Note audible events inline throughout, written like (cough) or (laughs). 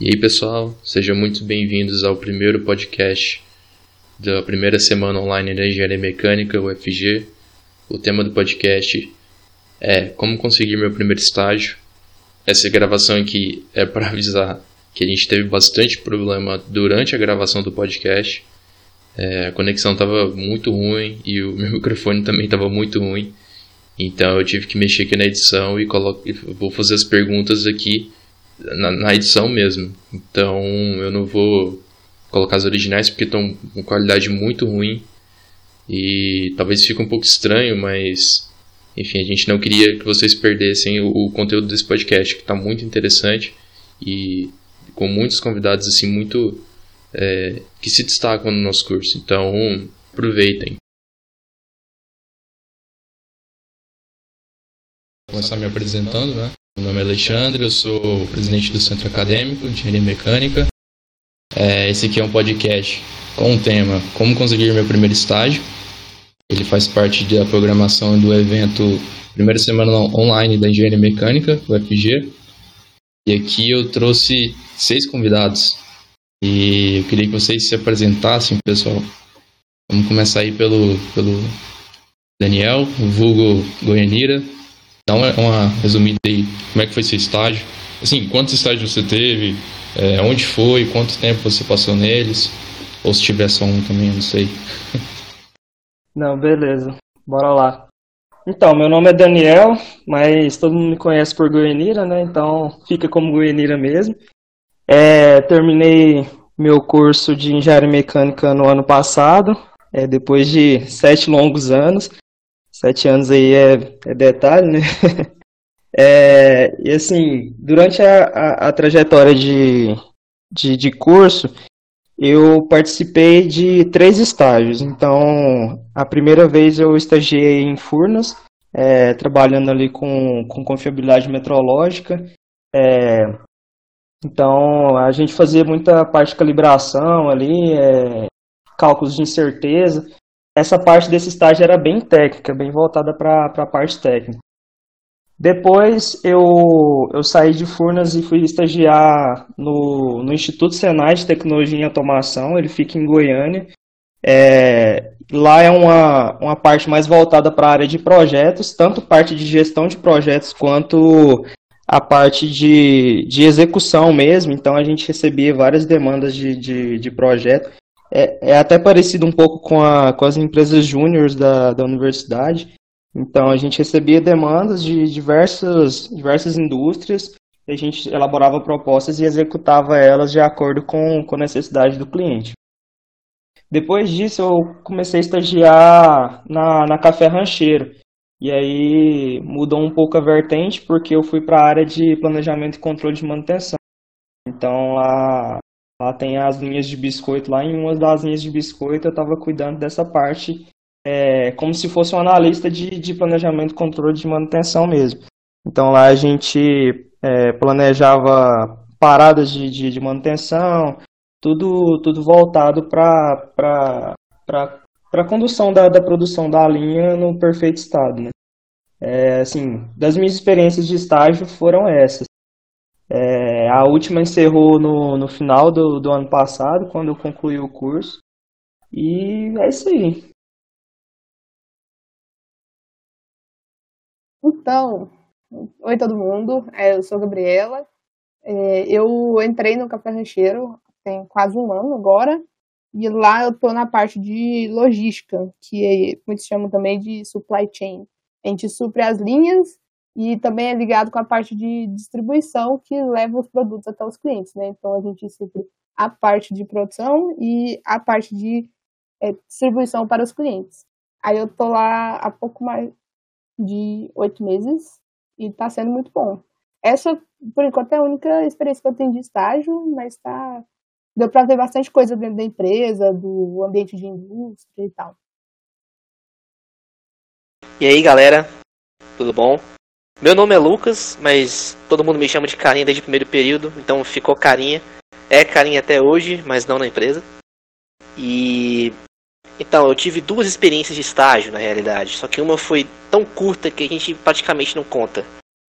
E aí, pessoal, sejam muito bem-vindos ao primeiro podcast da primeira semana online da Engenharia Mecânica, UFG. O tema do podcast é Como conseguir meu primeiro estágio. Essa gravação aqui é para avisar que a gente teve bastante problema durante a gravação do podcast. É, a conexão estava muito ruim e o (laughs) meu microfone também estava muito ruim. Então eu tive que mexer aqui na edição e vou fazer as perguntas aqui na, na, edição mesmo. Então eu não vou colocar as originais porque estão com qualidade muito ruim e talvez fique um pouco estranho, mas enfim, a gente não queria que vocês perdessem o, o conteúdo desse podcast que está muito interessante e com muitos convidados assim muito é, que se destacam no nosso curso. Então aproveitem. Vou começar me apresentando, né? Meu nome é Alexandre, eu sou presidente do Centro Acadêmico de Engenharia Mecânica. É, esse aqui é um podcast com o tema Como conseguir meu primeiro estágio. Ele faz parte da programação do evento Primeira Semana Online da Engenharia Mecânica, UFG. E aqui eu trouxe seis convidados. E eu queria que vocês se apresentassem, pessoal. Vamos começar aí pelo, pelo Daniel, o vulgo Goianira. Dá uma, uma resumida aí, como é que foi seu estágio? Assim, quantos estágios você teve? É, onde foi? Quanto tempo você passou neles? Ou se tiver só um também, não sei. (laughs) Não, beleza. Bora lá. Então, meu nome é Daniel, mas todo mundo me conhece por Goianira, né? Então fica como Goianira mesmo. É, terminei meu curso de engenharia mecânica no ano passado, é, depois de sete longos anos. Sete anos aí é, é detalhe, né? (laughs) É, e assim, durante a, a, a trajetória de, de, de, curso, eu participei de três estágios. Então, a primeira vez eu estagiei em Furnas, é, trabalhando ali com, com confiabilidade metrológica. É, então, a gente fazia muita parte de calibração ali, é, cálculos de incerteza essa parte desse estágio era bem técnica, bem voltada para a parte técnica. Depois eu, eu saí de Furnas e fui estagiar no, no Instituto Senai de Tecnologia e Automação, ele fica em Goiânia. É, lá é uma, uma parte mais voltada para a área de projetos, tanto parte de gestão de projetos quanto a parte de, de execução mesmo. Então a gente recebia várias demandas de, de, de projeto é, é até parecido um pouco com, a, com as empresas júniores da, da universidade. Então, a gente recebia demandas de diversas, diversas indústrias, a gente elaborava propostas e executava elas de acordo com, com a necessidade do cliente. Depois disso, eu comecei a estagiar na, na Café Rancheiro. E aí mudou um pouco a vertente, porque eu fui para a área de planejamento e controle de manutenção. Então, lá Lá tem as linhas de biscoito. Lá em uma das linhas de biscoito eu estava cuidando dessa parte é, como se fosse um analista de, de planejamento controle de manutenção mesmo. Então lá a gente é, planejava paradas de, de, de, manutenção, tudo, tudo voltado para a condução da, da produção da linha no perfeito estado. Né? É, assim, das minhas experiências de estágio foram essas. É, a última encerrou no, no final do, do ano passado, quando eu concluí o curso. E é isso aí. Então, oi todo mundo, é, eu sou a Gabriela. É, eu entrei no Café Rancheiro tem quase um ano agora, e lá eu estou na parte de logística, que é, muitos chamam também de supply chain. A gente supre as linhas e também é ligado com a parte de distribuição que leva os produtos até os clientes, né? Então a gente supre a parte de produção e a parte de é, distribuição para os clientes. Aí eu tô lá há pouco mais de oito meses e está sendo muito bom. Essa, por enquanto, é a única experiência que eu tenho de estágio, mas tá deu para ver bastante coisa dentro da empresa, do ambiente de indústria e tal. E aí, galera, tudo bom? Meu nome é Lucas, mas todo mundo me chama de Carinha desde o primeiro período, então ficou Carinha. É Carinha até hoje, mas não na empresa. E então, eu tive duas experiências de estágio na realidade, só que uma foi tão curta que a gente praticamente não conta.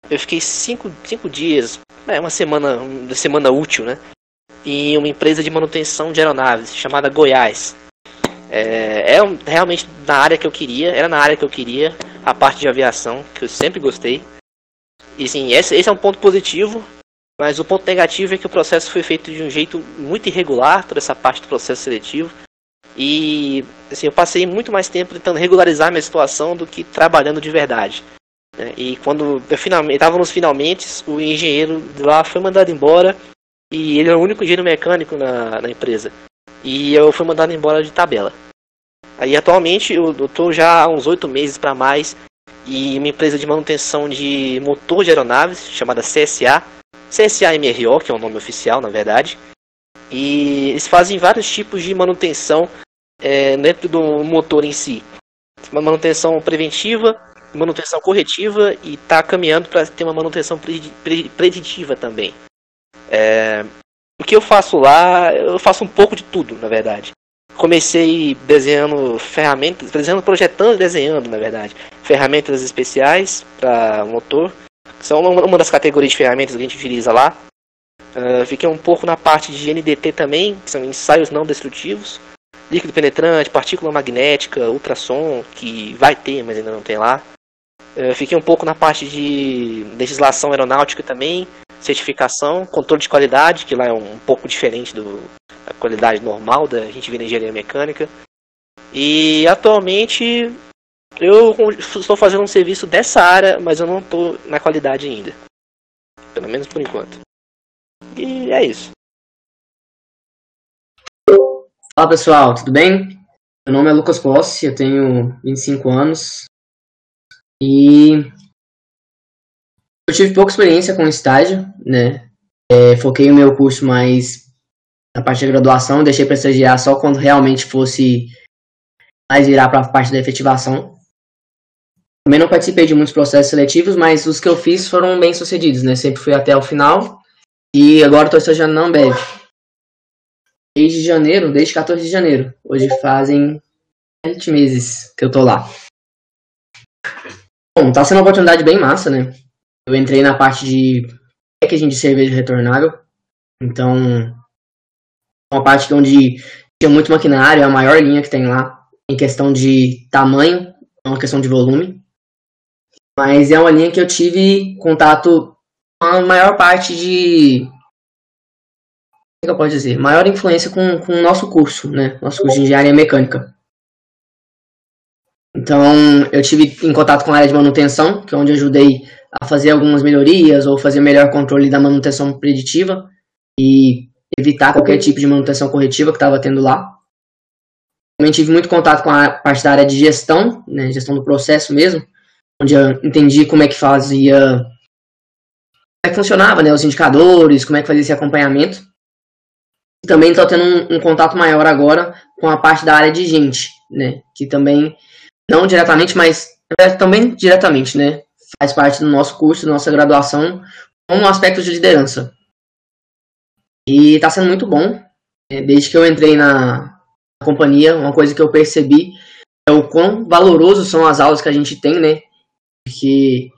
Eu fiquei cinco, cinco dias, é uma semana, uma semana útil, né? em uma empresa de manutenção de aeronaves chamada Goiás. É, é realmente na área que eu queria, era na área que eu queria, a parte de aviação, que eu sempre gostei. E sim, esse, esse é um ponto positivo, mas o ponto negativo é que o processo foi feito de um jeito muito irregular, toda essa parte do processo seletivo. E assim, eu passei muito mais tempo tentando regularizar minha situação do que trabalhando de verdade. Né? E quando eu finalmente estava nos finalmente, o engenheiro lá foi mandado embora e ele é o único engenheiro mecânico na, na empresa. E eu fui mandado embora de tabela. Aí atualmente eu estou já há uns oito meses para mais e uma empresa de manutenção de motor de aeronaves chamada CSA, CSA MRO, que é o nome oficial na verdade. E eles fazem vários tipos de manutenção é, dentro do motor em si. Uma manutenção preventiva, manutenção corretiva e está caminhando para ter uma manutenção preditiva também. É, o que eu faço lá, eu faço um pouco de tudo, na verdade. Comecei desenhando ferramentas, desenhando, projetando e desenhando, na verdade, ferramentas especiais para motor, que são uma, uma, das categorias de ferramentas que a gente utiliza lá. Uh, fiquei um pouco na parte de NDT também, que são ensaios não destrutivos líquido penetrante, partícula magnética, ultrassom, que vai ter, mas ainda não tem lá. Eu fiquei um pouco na parte de legislação aeronáutica também, certificação, controle de qualidade, que lá é um pouco diferente do, qualidade normal da gente vê na engenharia mecânica. E atualmente eu estou fazendo um serviço dessa área, mas eu não estou na qualidade ainda. Pelo menos por enquanto. E é isso. Fala pessoal, tudo bem? Meu nome é Lucas Posse, eu tenho 25 anos e eu tive pouca experiência com estágio, né? É, foquei o meu curso mais na parte de graduação, deixei para estagiar só quando realmente fosse mais virar para a parte da efetivação. Também não participei de muitos processos seletivos, mas os que eu fiz foram bem sucedidos, né? Sempre fui até o final e agora estou estagiando na Ambev desde janeiro, desde 14 de janeiro. Hoje fazem sete meses que eu tô lá. Bom, tá sendo uma oportunidade bem massa, né? Eu entrei na parte de packaging de cerveja retornável. Então, uma parte onde tinha muito maquinário, é a maior linha que tem lá, em questão de tamanho, é uma questão de volume. Mas é uma linha que eu tive contato com a maior parte de que eu posso dizer, maior influência com, com o nosso curso, né? Nosso curso de engenharia mecânica. Então, eu tive em contato com a área de manutenção, que é onde ajudei a fazer algumas melhorias ou fazer melhor controle da manutenção preditiva e evitar qualquer tipo de manutenção corretiva que estava tendo lá. Também tive muito contato com a parte da área de gestão, né, gestão do processo mesmo, onde eu entendi como é que fazia, como é que funcionava, né, os indicadores, como é que fazia esse acompanhamento também estou tendo um, um, contato maior agora com a parte da área de gente, né? Que também, não diretamente, mas também diretamente, né? Faz parte do nosso curso, da nossa graduação, como aspecto de liderança. E está sendo muito bom. Né? Desde que eu entrei na companhia, uma coisa que eu percebi é o quão valoroso são as aulas que a gente tem, né? Porque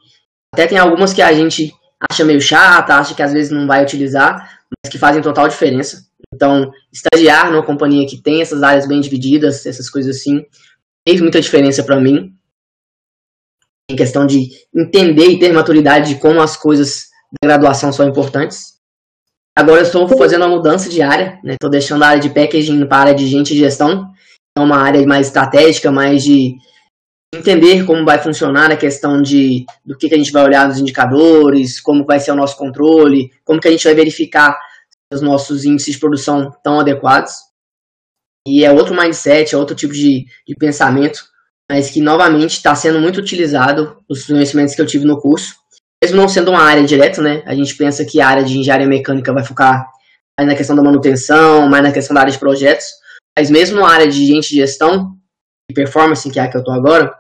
até tem algumas que a gente acha meio chata, acha que às vezes não vai utilizar, mas que fazem total diferença. Então, estagiar numa companhia que tem essas áreas bem divididas, essas coisas assim, fez muita diferença para mim. Em questão de entender e ter maturidade de como as coisas da graduação são importantes. Agora eu estou fazendo uma mudança de área, estou né? deixando a área de packaging para a área de gente e gestão. É uma área mais estratégica, mais de entender como vai funcionar a questão de do que, que a gente vai olhar nos indicadores, como vai ser o nosso controle, como que a gente vai verificar os nossos índices de produção tão adequados. E é outro mindset, é outro tipo de, de pensamento, mas que novamente está sendo muito utilizado os conhecimentos que eu tive no curso. Mesmo não sendo uma área direta, né? A gente pensa que a área de engenharia mecânica vai focar mais na questão da manutenção, mais na questão da área de projetos. Mas mesmo na área de gente de gestão e performance, que é a que eu estou agora,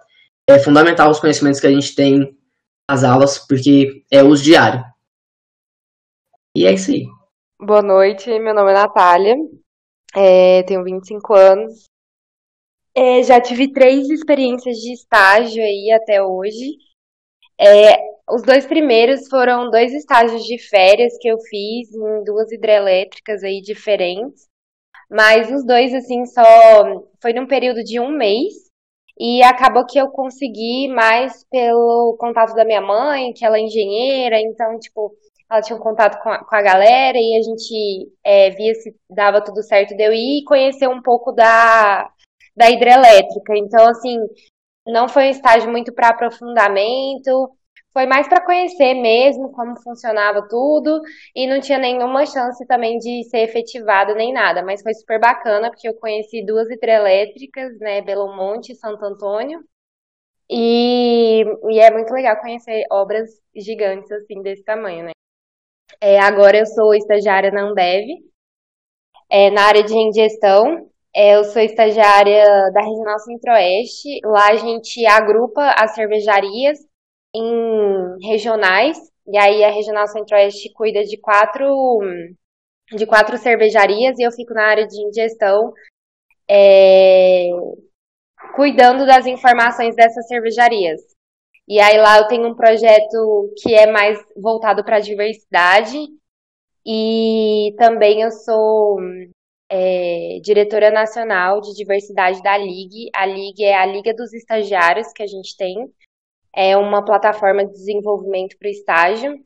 é fundamental os conhecimentos que a gente tem nas aulas, porque é uso diário. E é isso aí. Boa noite, meu nome é Natália, é, tenho 25 anos. É, já tive três experiências de estágio aí até hoje. É, os dois primeiros foram dois estágios de férias que eu fiz em duas hidrelétricas aí diferentes. Mas os dois, assim, só foi num período de um mês. E acabou que eu consegui mais pelo contato da minha mãe, que ela é engenheira, então, tipo, ela tinha um contato com a, com a galera e a gente é, via se dava tudo certo de eu ir e conhecer um pouco da, da hidrelétrica. Então, assim, não foi um estágio muito para aprofundamento, foi mais para conhecer mesmo como funcionava tudo e não tinha nenhuma chance também de ser efetivado nem nada, mas foi super bacana porque eu conheci duas hidrelétricas, né, Belo Monte e Santo Antônio. E, e é muito legal conhecer obras gigantes assim desse tamanho, né? É, agora eu sou estagiária na Ambev, é, na área de ingestão. É, eu sou estagiária da Regional Centro-Oeste. Lá a gente agrupa as cervejarias em regionais. E aí a Regional Centro-Oeste cuida de quatro, de quatro cervejarias e eu fico na área de ingestão, é, cuidando das informações dessas cervejarias. E aí lá eu tenho um projeto que é mais voltado para a diversidade. E também eu sou é, diretora nacional de diversidade da LIG. A LIG é a Liga dos Estagiários que a gente tem. É uma plataforma de desenvolvimento para o estágio.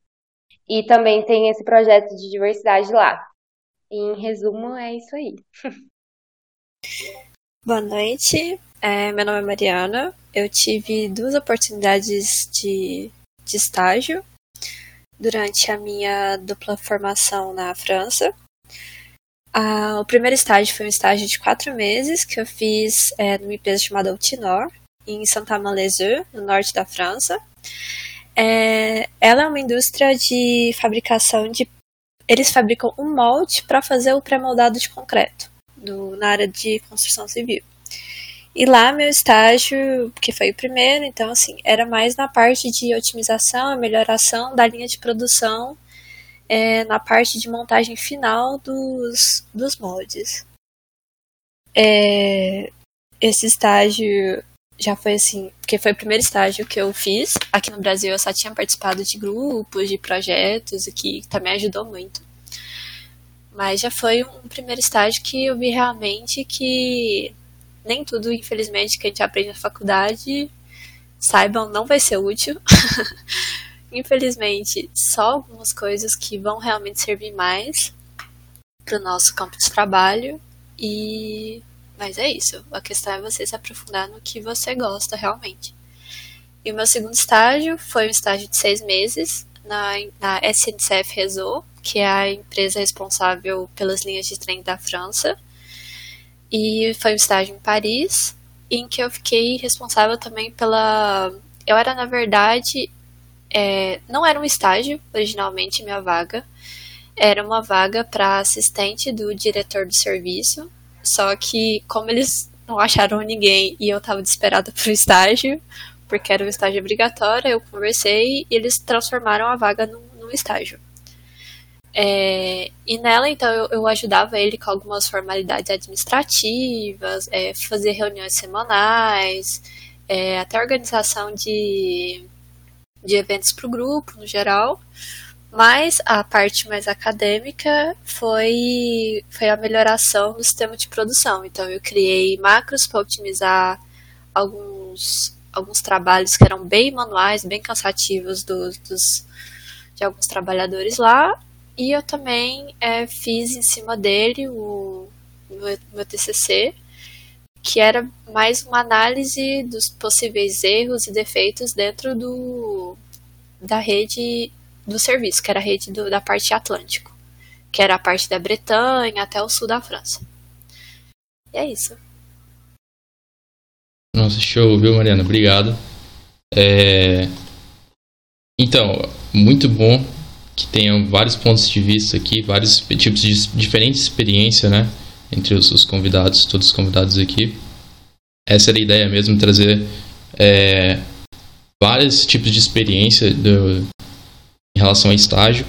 E também tem esse projeto de diversidade lá. E, em resumo, é isso aí. (laughs) Boa noite, é, meu nome é Mariana. Eu tive duas oportunidades de, de estágio durante a minha dupla formação na França. Ah, o primeiro estágio foi um estágio de quatro meses que eu fiz é, numa empresa chamada Outinor, em Saint-Amand-les-Eaux, no norte da França. É, ela é uma indústria de fabricação de. Eles fabricam um molde para fazer o pré-moldado de concreto na área de construção civil. E lá meu estágio, que foi o primeiro, então assim, era mais na parte de otimização, melhoração da linha de produção, é, na parte de montagem final dos, dos moldes. É, esse estágio já foi assim, porque foi o primeiro estágio que eu fiz. Aqui no Brasil eu só tinha participado de grupos, de projetos, o que também ajudou muito. Mas já foi um primeiro estágio que eu vi realmente que nem tudo, infelizmente, que a gente aprende na faculdade, saibam, não vai ser útil. (laughs) infelizmente, só algumas coisas que vão realmente servir mais para o nosso campo de trabalho. E mas é isso. A questão é você se aprofundar no que você gosta realmente. E o meu segundo estágio foi um estágio de seis meses na, na SNCF Réseau, que é a empresa responsável pelas linhas de trem da França. E foi um estágio em Paris, em que eu fiquei responsável também pela. Eu era, na verdade, é... não era um estágio originalmente minha vaga, era uma vaga para assistente do diretor do serviço. Só que, como eles não acharam ninguém e eu estava desesperada para o estágio, porque era um estágio obrigatório, eu conversei e eles transformaram a vaga num, num estágio. É, e nela, então, eu, eu, ajudava ele com algumas formalidades administrativas, é, fazer reuniões semanais, é, até organização de, de eventos para o grupo, no geral. Mas a parte mais acadêmica foi, foi a melhoração do sistema de produção. Então, eu criei macros para otimizar alguns, alguns trabalhos que eram bem manuais, bem cansativos dos, dos de alguns trabalhadores lá e eu também é, fiz em cima dele o meu, meu TCC, que era mais uma análise dos possíveis erros e defeitos dentro do, da rede do serviço, que era a rede do, da parte Atlântico, que era a parte da Bretanha até o sul da França. E é isso. Nossa, show, viu, Mariana? Obrigado. É... Então, muito bom que tenham vários pontos de vista aqui, vários tipos de diferentes experiências, né? Entre os, os, convidados, todos os convidados aqui. Essa era a ideia mesmo, trazer é, vários tipos de experiência do, relação ao estágio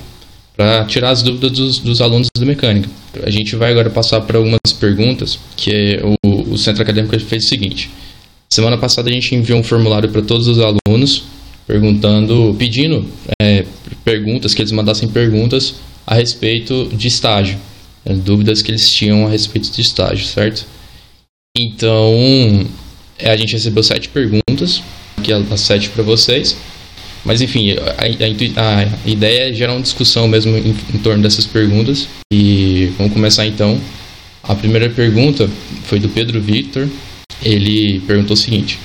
para tirar as dúvidas dos, dos, alunos da mecânica. A gente vai agora passar para algumas perguntas que o, o Centro Acadêmico fez o seguinte. Semana passada a gente enviou um formulário para todos os alunos perguntando, pedindo é, perguntas, que eles mandassem perguntas a respeito de estágio, né, dúvidas que eles tinham a respeito de estágio, certo? Então, é, a gente recebeu sete perguntas, aqui as sete para vocês. Mas enfim, a, a, a, ideia é gerar uma discussão mesmo em, em torno dessas perguntas. E vamos começar então. A primeira pergunta foi do Pedro Victor. Ele perguntou o seguinte: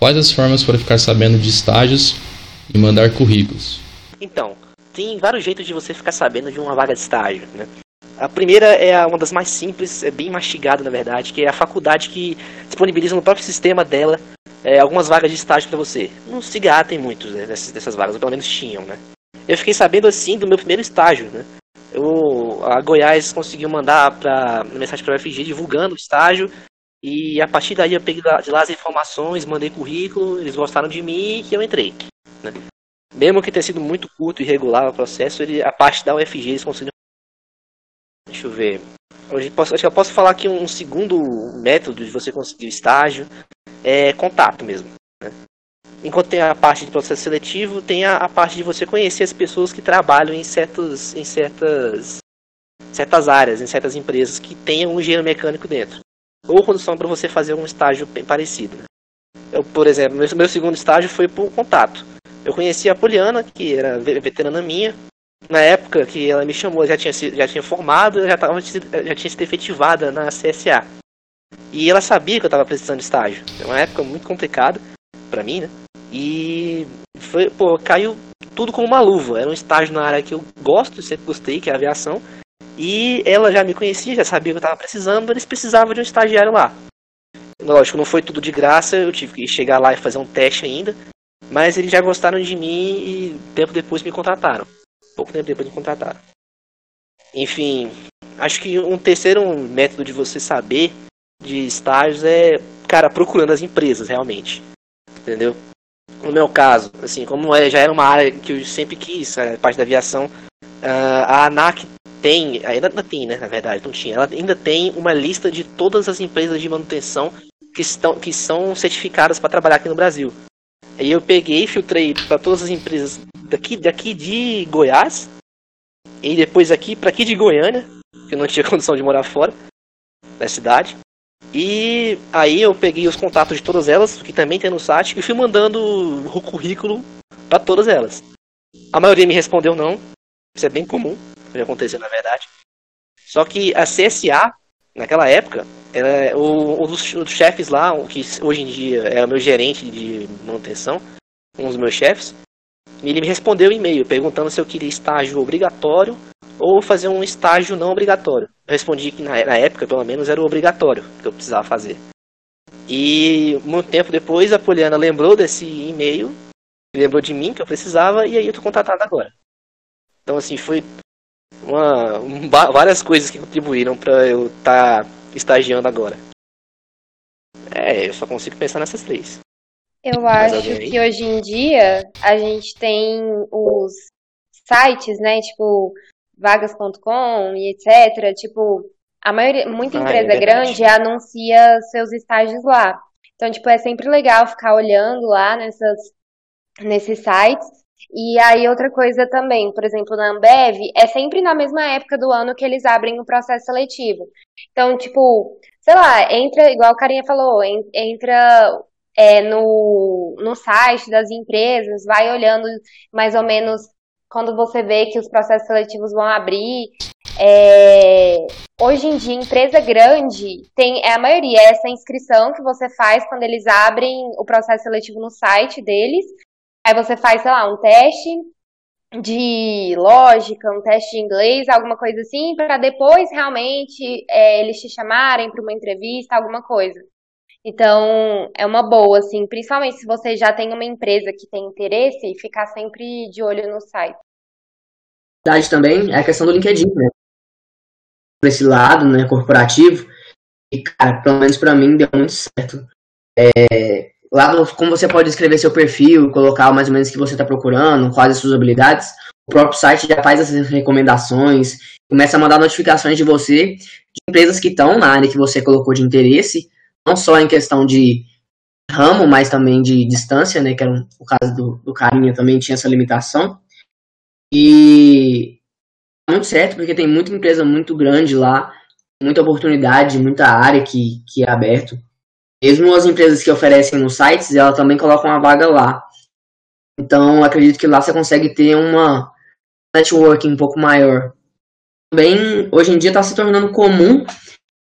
Quais as formas para ficar sabendo de estágios e mandar currículos? Então, tem vários jeitos de você ficar sabendo de uma vaga de estágio, né? A primeira é uma das mais simples, é bem mastigada na verdade, que é a faculdade que disponibiliza no próprio sistema dela é, algumas vagas de estágio para você. No CIGA tem muitos né, dessas, dessas vagas, ou pelo menos tinham, né? Eu fiquei sabendo assim do meu primeiro estágio, né? Eu, a Goiás conseguiu mandar pra, mensagem para o UFG divulgando o estágio e a partir daí eu peguei de lá as informações, mandei currículo, eles gostaram de mim e eu entrei. Né? Mesmo que tenha sido muito curto e irregular o processo, ele, a parte da UFG eles conseguiram. Deixa eu ver. Hoje posso, acho que eu posso falar aqui um segundo método de você conseguir estágio é contato mesmo. Né? Enquanto tem a parte de processo seletivo, tem a, a, parte de você conhecer as pessoas que trabalham em, certos, em certas, certas áreas, em certas empresas que tenham um engenheiro mecânico dentro. Ou quando são para você fazer um estágio bem parecido. Né? Eu, por exemplo, meu, meu segundo estágio foi por contato. Eu conheci a Poliana, que era veterana minha. Na época que ela me chamou, já tinha, já tinha formado, já, tava, já tinha sido efetivada na CSA. E ela sabia que eu estava precisando de estágio. É uma época muito complicada para mim, né? E foi, pô, caiu tudo como uma luva. Era um estágio na área que eu gosto, sempre gostei, que é a aviação. E ela já me conhecia, já sabia que eu estava precisando, eles precisavam de um estagiário lá. Lógico, não foi tudo de graça, eu tive que chegar lá e fazer um teste ainda. Mas eles já gostaram de mim e tempo depois me contrataram. Pouco tempo depois me contrataram. Enfim, acho que um terceiro método de você saber de estágios é, cara, procurando as empresas realmente. Entendeu? No meu caso, assim, como é, já era uma área que eu sempre quis, a parte da aviação, uh, a ANAC tem, ainda tem, né, na verdade, não tinha, ela ainda tem uma lista de todas as empresas de manutenção que, estão, que são certificadas para trabalhar aqui no Brasil. Aí eu peguei, filtrei para todas as empresas daqui, daqui de Goiás, e depois aqui para aqui de Goiânia, que eu não tinha (laughs) condição de morar fora da cidade. E aí eu peguei os contatos de todas elas, que também tem no site, e fui mandando o currículo para todas elas. A maioria me respondeu não, isso é bem comum, já aconteceu na verdade. Só que a CSA, naquela época, era o, um dos, chefes lá, que hoje em dia é o meu gerente de manutenção, um dos meus chefes, ele me respondeu um e-mail perguntando se eu queria estágio obrigatório ou fazer um estágio não obrigatório. Eu respondi que na, na época, pelo menos, era o obrigatório que eu precisava fazer. E muito tempo depois, a Poliana lembrou desse e-mail, lembrou de mim que eu precisava, e aí eu tô contratado agora. Então, assim, foi uma, um, várias coisas que contribuíram para eu estar tá estagiando agora. É, eu só consigo pensar nessas três. Eu acho que hoje em dia a gente tem os sites, né? Tipo, vagas.com e etc. Tipo, a maioria, muita ah, empresa é grande anuncia seus estágios lá. Então, tipo, é sempre legal ficar olhando lá nessas, nesses sites. E aí, outra coisa também, por exemplo, na Ambev, é sempre na mesma época do ano que eles abrem o processo seletivo. Então, tipo, sei lá, entra, igual a Carinha falou, entra é, no, no site das empresas, vai olhando mais ou menos quando você vê que os processos seletivos vão abrir. É, hoje em dia, empresa grande tem é a maioria é essa inscrição que você faz quando eles abrem o processo seletivo no site deles. Aí você faz, sei lá, um teste de lógica, um teste de inglês, alguma coisa assim, para depois realmente é, eles te chamarem para uma entrevista, alguma coisa. Então, é uma boa, assim, principalmente se você já tem uma empresa que tem interesse, ficar sempre de olho no site. Também é a questão do LinkedIn, né? Desse lado, né, corporativo. E, cara, pelo menos para mim deu muito certo. É, lá, como você pode escrever seu perfil, colocar mais ou menos o que você está procurando, quais as suas habilidades, o próprio site já faz essas recomendações, começa a mandar notificações de você, de empresas que estão na área que você colocou de interesse, não só em questão de ramo, mas também de distância, né? Que era um, o caso do, do Carinha também tinha essa limitação. E muito certo, porque tem muita empresa muito grande lá, muita oportunidade, muita área que, que é aberto. Mesmo as empresas que oferecem nos sites, ela também colocam uma vaga lá. Então, acredito que lá você consegue ter uma networking um pouco maior. Também, hoje em dia, está se tornando comum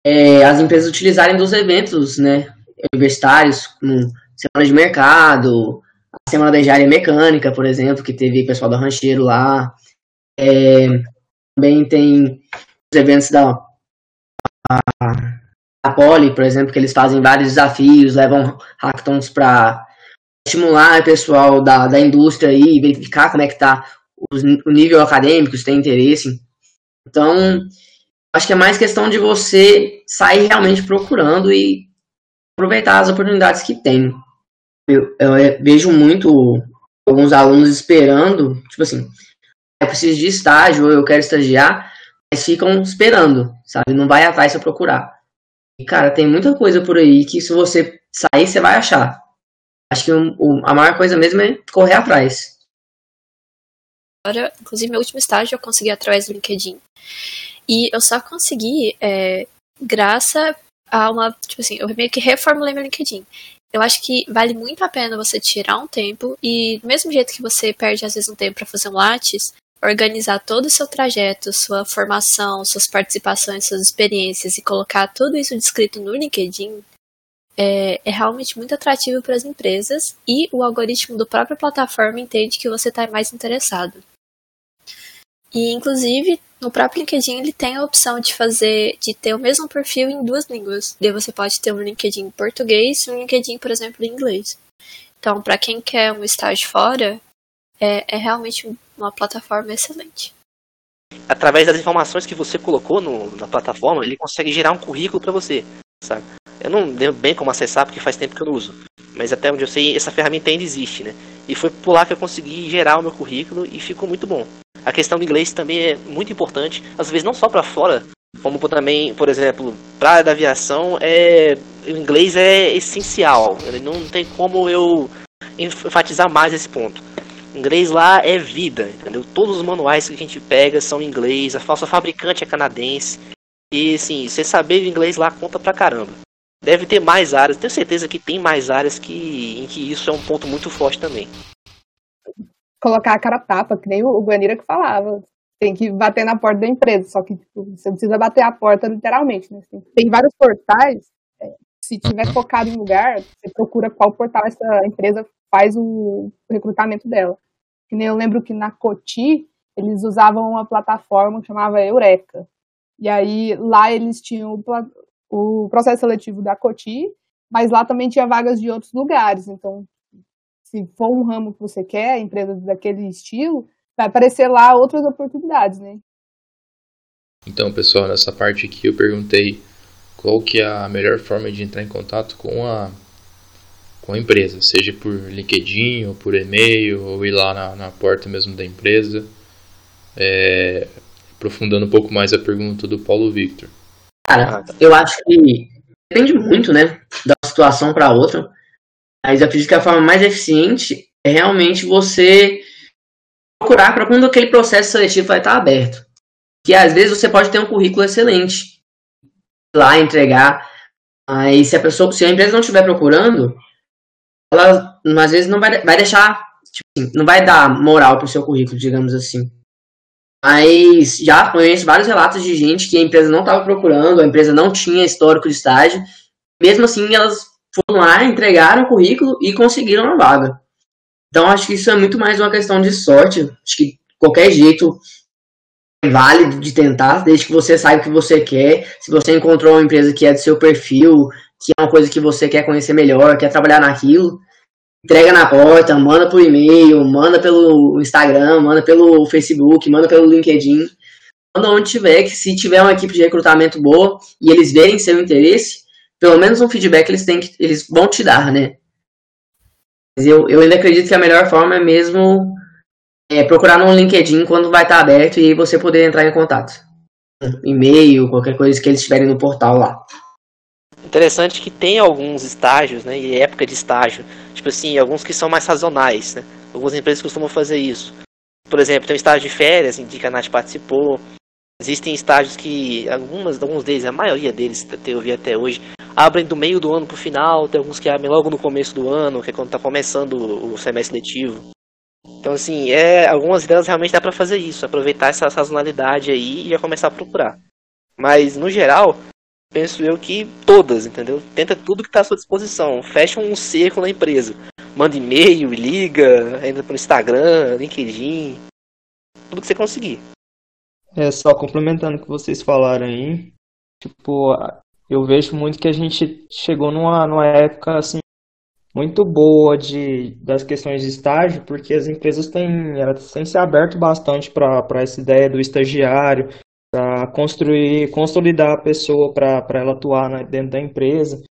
é, as empresas utilizarem dos eventos né, universitários, como Semana de Mercado, a Semana da Engenharia Mecânica, por exemplo, que teve pessoal da Rancheiro lá. É, também tem os eventos da a, a Poli, por exemplo, que eles fazem vários desafios, levam hackathons para estimular o pessoal da, da indústria e verificar como é que está o nível acadêmico, se tem interesse. Então, acho que é mais questão de você sair realmente procurando e aproveitar as oportunidades que tem. Eu, eu vejo muito alguns alunos esperando, tipo assim, eu preciso de estágio, eu quero estagiar, mas ficam esperando, sabe? Não vai atrás para procurar. E, cara, tem muita coisa por aí que se você sair, você vai achar. Acho que a maior coisa mesmo é correr atrás. Agora, inclusive, meu último estágio eu consegui através do LinkedIn. E eu só consegui é, graças a uma. Tipo assim, eu meio que reformulei meu LinkedIn. Eu acho que vale muito a pena você tirar um tempo e, do mesmo jeito que você perde às vezes um tempo para fazer um Lattes, organizar todo o seu trajeto, sua formação, suas participações, suas experiências e colocar tudo isso descrito no LinkedIn é, é realmente muito atrativo para as empresas e o algoritmo do próprio plataforma entende que você está mais interessado. E inclusive no próprio LinkedIn ele tem a opção de fazer, de ter o mesmo perfil em duas línguas. Daí você pode ter um LinkedIn em português e um LinkedIn, por exemplo, em inglês. Então, para quem quer um estágio fora, é, é realmente uma plataforma excelente. Através das informações que você colocou no, na plataforma, ele consegue gerar um currículo para você, sabe? Eu não lembro bem como acessar porque faz tempo que eu não uso. Mas até onde eu sei, essa ferramenta ainda existe, né? E foi por lá que eu consegui gerar o meu currículo e ficou muito bom. A questão do inglês também é muito importante, às vezes não só para fora, como também, por exemplo, para a área da aviação, é, o inglês é essencial. Não tem como eu enfatizar mais esse ponto. Inglês lá é vida, entendeu? Todos os manuais que a gente pega são em inglês, a falsa fabricante é canadense. E assim, você saber inglês lá conta pra caramba. Deve ter mais áreas, tenho certeza que tem mais áreas que, em que isso é um ponto muito forte também. Colocar a cara tapa, que nem o Guanira que falava. Tem que bater na porta da empresa, só que tipo, você precisa bater a porta literalmente. Né? Tem vários portais, é, se tiver focado em lugar, você procura qual portal essa empresa faz o recrutamento dela. Que nem eu lembro que na Coti, eles usavam uma plataforma que chamava Eureka. E aí lá eles tinham o processo seletivo da Coti, mas lá também tinha vagas de outros lugares. Então, se for um ramo que você quer, empresa daquele estilo, vai aparecer lá outras oportunidades, né? Então, pessoal, nessa parte aqui eu perguntei qual que é a melhor forma de entrar em contato com a com a empresa, seja por LinkedIn ou por e-mail ou ir lá na, na porta mesmo da empresa. É, aprofundando um pouco mais a pergunta do Paulo Victor. Cara, eu acho que depende muito, né, da situação para outra. Mas eu acredito que a forma mais eficiente é realmente você procurar para quando aquele processo seletivo vai estar aberto. Que às vezes você pode ter um currículo excelente lá entregar, mas se a pessoa, se a empresa não estiver procurando, ela às vezes não vai, vai deixar, tipo assim, não vai dar moral pro seu currículo, digamos assim. Mas já conheço vários relatos de gente que a empresa não estava procurando, a empresa não tinha histórico de estágio. Mesmo assim, elas foram lá, entregaram o currículo e conseguiram a vaga. Então, acho que isso é muito mais uma questão de sorte. Acho que qualquer jeito é válido de tentar, desde que você saiba o que você quer. Se você encontrou uma empresa que é do seu perfil, que é uma coisa que você quer conhecer melhor, quer trabalhar naquilo, entrega na porta, manda por e-mail, manda pelo Instagram, manda pelo Facebook, manda pelo LinkedIn, manda onde tiver, que se tiver uma equipe de recrutamento boa e eles verem seu interesse, pelo menos um feedback eles têm que, eles vão te dar, né? Mas eu, eu ainda acredito que a melhor forma é mesmo é, procurar no LinkedIn quando vai estar aberto e você poder entrar em contato. E-mail, qualquer coisa que eles tiverem no portal lá interessante que tem alguns estágios, né, e época de estágio, tipo assim, alguns que são mais sazonais, né? Algumas empresas costumam fazer isso. Por exemplo, tem um estágio de férias, em que a Nath participou. Existem estágios que, algumas, alguns deles, a maioria deles, eu vi até hoje, abrem do meio do ano pro final, tem alguns que abrem logo no começo do ano, que é quando tá começando o semestre letivo. Então, assim, é, algumas delas realmente dá para fazer isso, aproveitar essa sazonalidade aí e já começar a procurar. Mas, no geral, penso eu que todas, entendeu? Tenta tudo que está à sua disposição. Fecha um cerco na empresa. Manda e-mail, liga, entra pro Instagram, LinkedIn. Tudo que você conseguir. É, só complementando o que vocês falaram aí, tipo, eu vejo muito que a gente chegou numa, numa época, assim, muito boa de, das questões de estágio, porque as empresas têm, elas têm se aberto bastante para essa ideia do estagiário, para construir, consolidar a pessoa para ela atuar né, dentro da empresa.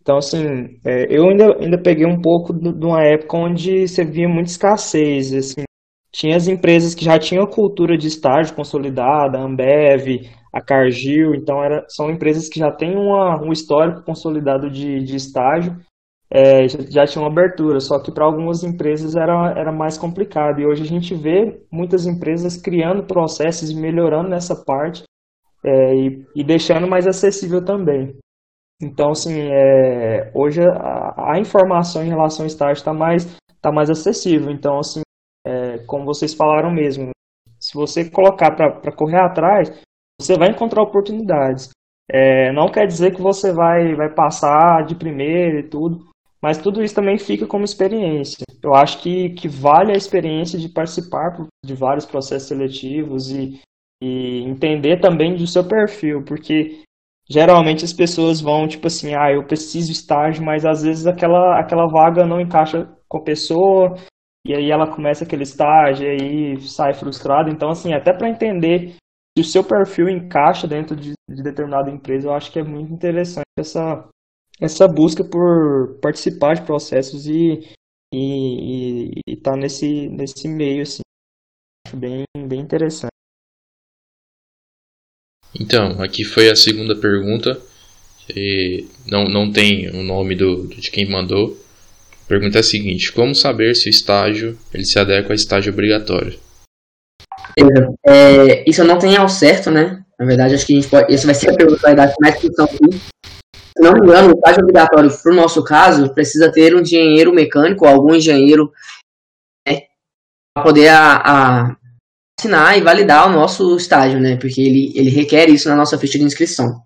Então, assim, é, eu ainda, ainda peguei um pouco de uma época onde você via muita escassez, assim, tinha as empresas que já tinham cultura de estágio consolidada, a Ambev, a Cargill, então era, são empresas que já têm uma, um histórico consolidado de, de estágio, é, já, já tinham abertura, só que para algumas empresas era, era mais complicado. E hoje a gente vê muitas empresas criando processos e melhorando nessa parte é, e, e, deixando mais acessível também. Então, assim, é, hoje a, a, informação em relação ao estágio está mais, tá mais acessível. Então, assim, é, como vocês falaram mesmo, se você colocar para correr atrás, você vai encontrar oportunidades. É, não quer dizer que você vai, vai passar de primeiro e tudo, mas tudo isso também fica como experiência. Eu acho que, que vale a experiência de participar de vários processos seletivos e, e entender também do seu perfil, porque geralmente as pessoas vão tipo assim, ah, eu preciso estágio, mas às vezes aquela, aquela vaga não encaixa com a pessoa, e aí ela começa aquele estágio e aí sai frustrada. Então, assim, até para entender se o seu perfil encaixa dentro de, de determinada empresa, eu acho que é muito interessante essa, essa busca por participar de processos e e estar tá nesse nesse meio assim. Acho bem bem interessante. Então aqui foi a segunda pergunta e não não tem o nome do de quem mandou. A pergunta é a seguinte como saber se o estágio ele se adequa a estágio obrigatório? É, isso eu não tenho ao certo né? Na verdade acho que a gente pode isso vai ser a pergunta que mais discussão aqui se não me engano, o estágio obrigatório, para o nosso caso, precisa ter um engenheiro mecânico, algum engenheiro, né, para poder a, a, assinar e validar o nosso estágio, né? Porque ele, ele requer isso na nossa ficha de inscrição.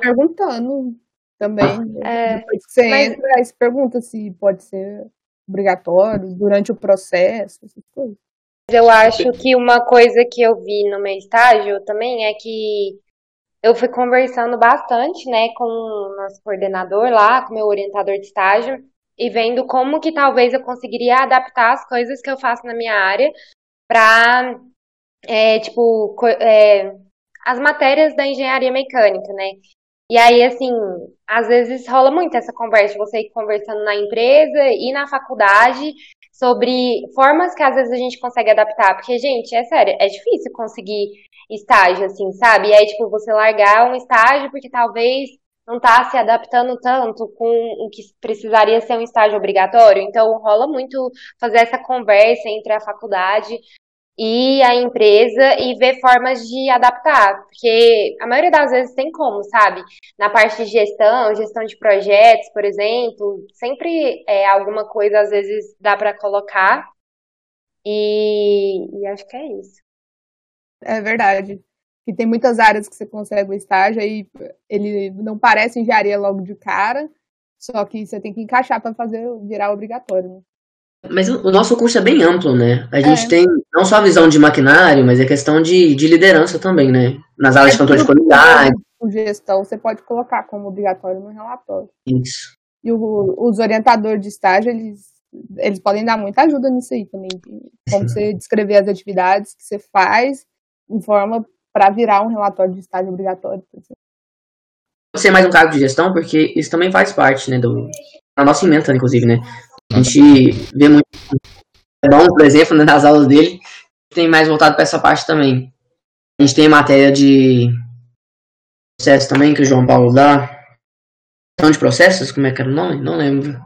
Perguntando também. Ah. É, Depois que você mas... entra, aí você pergunta se pode ser obrigatório durante o processo, essas coisas. Eu acho que uma coisa que eu vi no meu estágio também é que eu fui conversando bastante, né, com o nosso coordenador lá, com o meu orientador de estágio, e vendo como que talvez eu conseguiria adaptar as coisas que eu faço na minha área para, é, tipo, é, as matérias da engenharia mecânica, né? E aí, assim, às vezes rola muito essa conversa, você conversando na empresa e na faculdade sobre formas que às vezes a gente consegue adaptar. Porque, gente, é sério, é difícil conseguir estágio, assim, sabe? E aí, tipo, você largar um estágio porque talvez não tá se adaptando tanto com o que precisaria ser um estágio obrigatório. Então, rola muito fazer essa conversa entre a faculdade e a empresa e ver formas de adaptar, porque a maioria das vezes tem como, sabe? Na parte de gestão, gestão de projetos, por exemplo, sempre é alguma coisa às vezes dá para colocar. E, e acho que é isso. É verdade. E tem muitas áreas que você consegue o estágio, aí ele não parece engenharia logo de cara, só que você tem que encaixar para fazer virar obrigatório. Né? Mas o nosso curso é bem amplo, né? A gente é. tem não só a visão de maquinário, mas é questão de, de liderança também, né? Nas áreas é de controle de qualidade. Com gestão, você pode colocar como obrigatório no relatório. Isso. E o, os orientadores de estágio, eles, eles podem dar muita ajuda nisso aí também. Como (laughs) você descrever as atividades que você faz forma para virar um relatório de estágio obrigatório. Pode ser mais um cargo de gestão, porque isso também faz parte, né, do, da nossa emenda, inclusive, né? A gente vê muito. É bom, por exemplo, né, nas aulas dele, tem mais voltado para essa parte também. A gente tem matéria de processo também, que o João Paulo dá. Gestão de processos, como é que era o nome? Não lembro.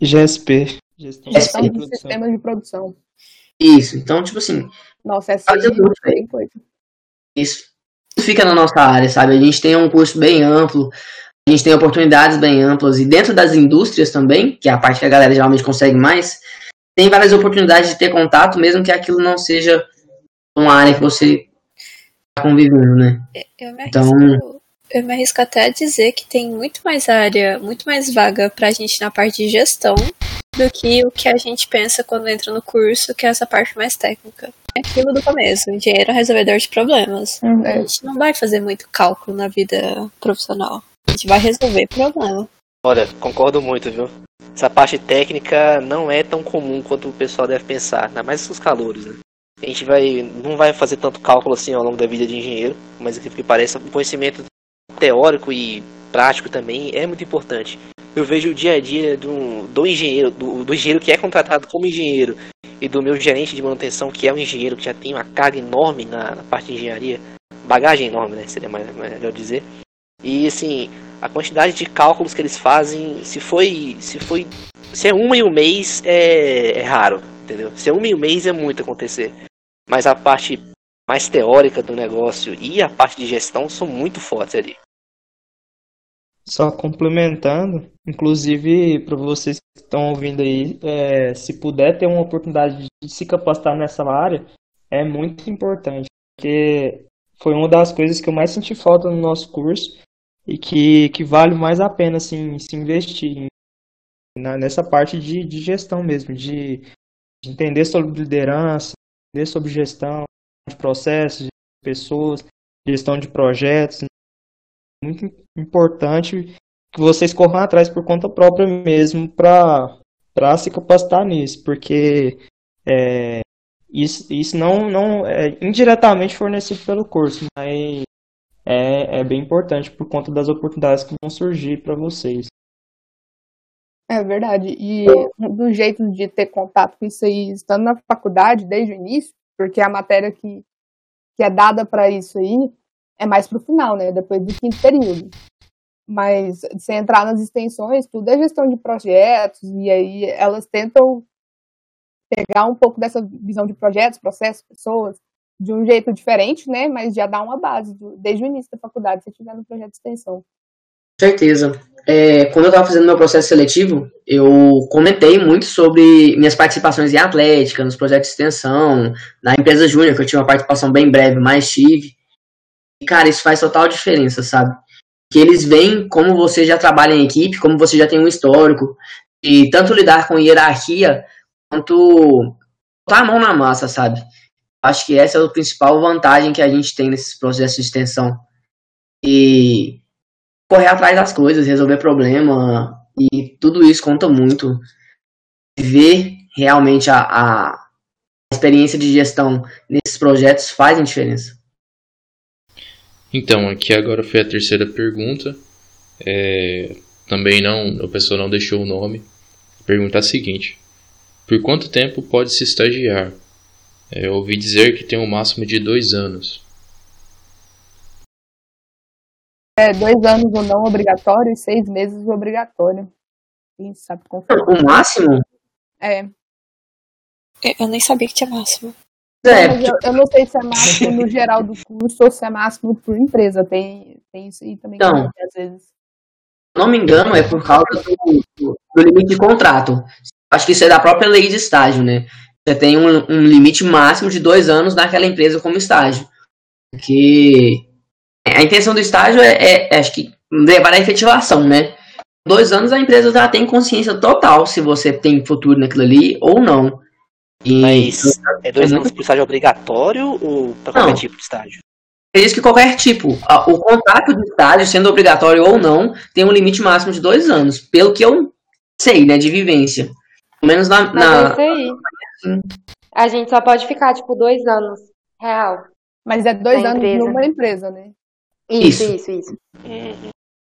GSP. Gestão de sistemas de produção. Isso, então, tipo assim, Nossa, essa aí muito, tem coisa. Isso fica na nossa área, sabe? A gente tem um curso bem amplo, a gente tem oportunidades bem amplas, e dentro das indústrias também, que é a parte que a galera geralmente consegue mais, tem várias oportunidades de ter contato, mesmo que aquilo não seja uma área que você está convivendo, né? Eu me, Então- arrisco, eu me arrisco até a dizer que tem muito mais área, muito mais vaga pra gente na parte de gestão do que o que a gente pensa quando entra no curso, que é essa parte mais técnica. É aquilo do começo, engenheiro é resolvedor de problemas. Hum, A gente não vai fazer muito cálculo na vida profissional. A gente vai resolver problema. Olha, concordo muito, viu? Essa parte técnica não é tão comum quanto o pessoal deve pensar, ainda mais os calouros, né? A gente vai, não vai fazer tanto cálculo assim ao longo da vida de engenheiro, mas o que parece, o conhecimento teórico e prático também é muito importante. Eu vejo o dia a dia do, do engenheiro, do, do engenheiro que é contratado como engenheiro e do meu gerente de manutenção, que é um engenheiro que já tem uma carga enorme na, na parte de engenharia, bagagem enorme, né? Seria mais, melhor dizer. E assim, a quantidade de cálculos que eles fazem, se foi, se foi, se é uma em um mês é, é raro, entendeu? Se é uma em um mês é muito acontecer. Mas a parte mais teórica do negócio e a parte de gestão são muito fortes ali. Só complementando, inclusive para vocês que estão ouvindo aí, é, se puder ter uma oportunidade de se capacitar nessa área, é muito importante, porque foi uma das coisas que eu mais senti falta no nosso curso e que, que vale mais a pena assim, se investir na- nessa parte de, de gestão mesmo, de, de entender sobre liderança, entender sobre gestão de processos, de pessoas, gestão de projetos, muito importante que vocês corram atrás por conta própria mesmo para se capacitar nisso, porque é, isso, isso não, não é indiretamente fornecido pelo curso, mas é, é bem importante por conta das oportunidades que vão surgir para vocês. É verdade. E dos jeitos de ter contato com isso aí, estando na faculdade desde o início, porque a matéria que, que é dada para isso aí é mais pro final, né? Depois do quinto período. Mas se entrar nas extensões, tudo é gestão de projetos, e aí elas tentam pegar um pouco dessa visão de projetos, processos, pessoas, de um jeito diferente, né? Mas já dá uma base desde o início da faculdade, se tiver no projeto de extensão. Certeza. É, quando eu estava fazendo meu processo seletivo, eu comentei muito sobre minhas participações em atlética, nos projetos de extensão, na empresa júnior, que eu tive uma participação bem breve, mas tive. Cara, isso faz total diferença, sabe? Que eles veem como você já trabalha em equipe, como você já tem um histórico, e tanto lidar com hierarquia, quanto botar a mão na massa, sabe? Acho que essa é a principal vantagem que a gente tem nesses processos de extensão. E correr atrás das coisas, resolver problema e tudo isso conta muito. Ver realmente a, a experiência de gestão nesses projetos faz diferença. Então, aqui agora foi a terceira pergunta. É, também não, a pessoa não deixou o nome. A pergunta é a seguinte: Por quanto tempo pode se estagiar? É, eu ouvi dizer que tem um máximo de dois anos. É dois anos o não obrigatório e seis meses o obrigatório. Quem sabe confirmar. O máximo? É. Eu- Eu nem sabia que tinha máximo. É, eu, eu não sei se é máximo no geral do curso ou se é máximo por empresa. Tem, tem isso aí também. que Então. acontece às vezes. não me engano, é por causa do, do- do limite de contrato. Acho que isso é da própria lei de estágio, né? Você tem um, um limite máximo de dois anos naquela empresa como estágio. Porque a intenção do estágio é, é- é, acho que, levar à efetivação, né? Dois anos a empresa já tem consciência total se você tem futuro naquilo ali ou não. E Mas é dois É anos por estágio obrigatório ou para qualquer Não. tipo de estágio? é isso que qualquer tipo. a- O contrato de estágio, sendo obrigatório ou não, tem um limite máximo de dois anos. Pelo que eu sei, né? De vivência. Pelo menos na. Na- é isso aí. A gente só pode ficar, tipo, dois anos. Real. Mas é dois Na anos empresa. numa empresa, né? Isso, Isso. isso, isso. Uhum.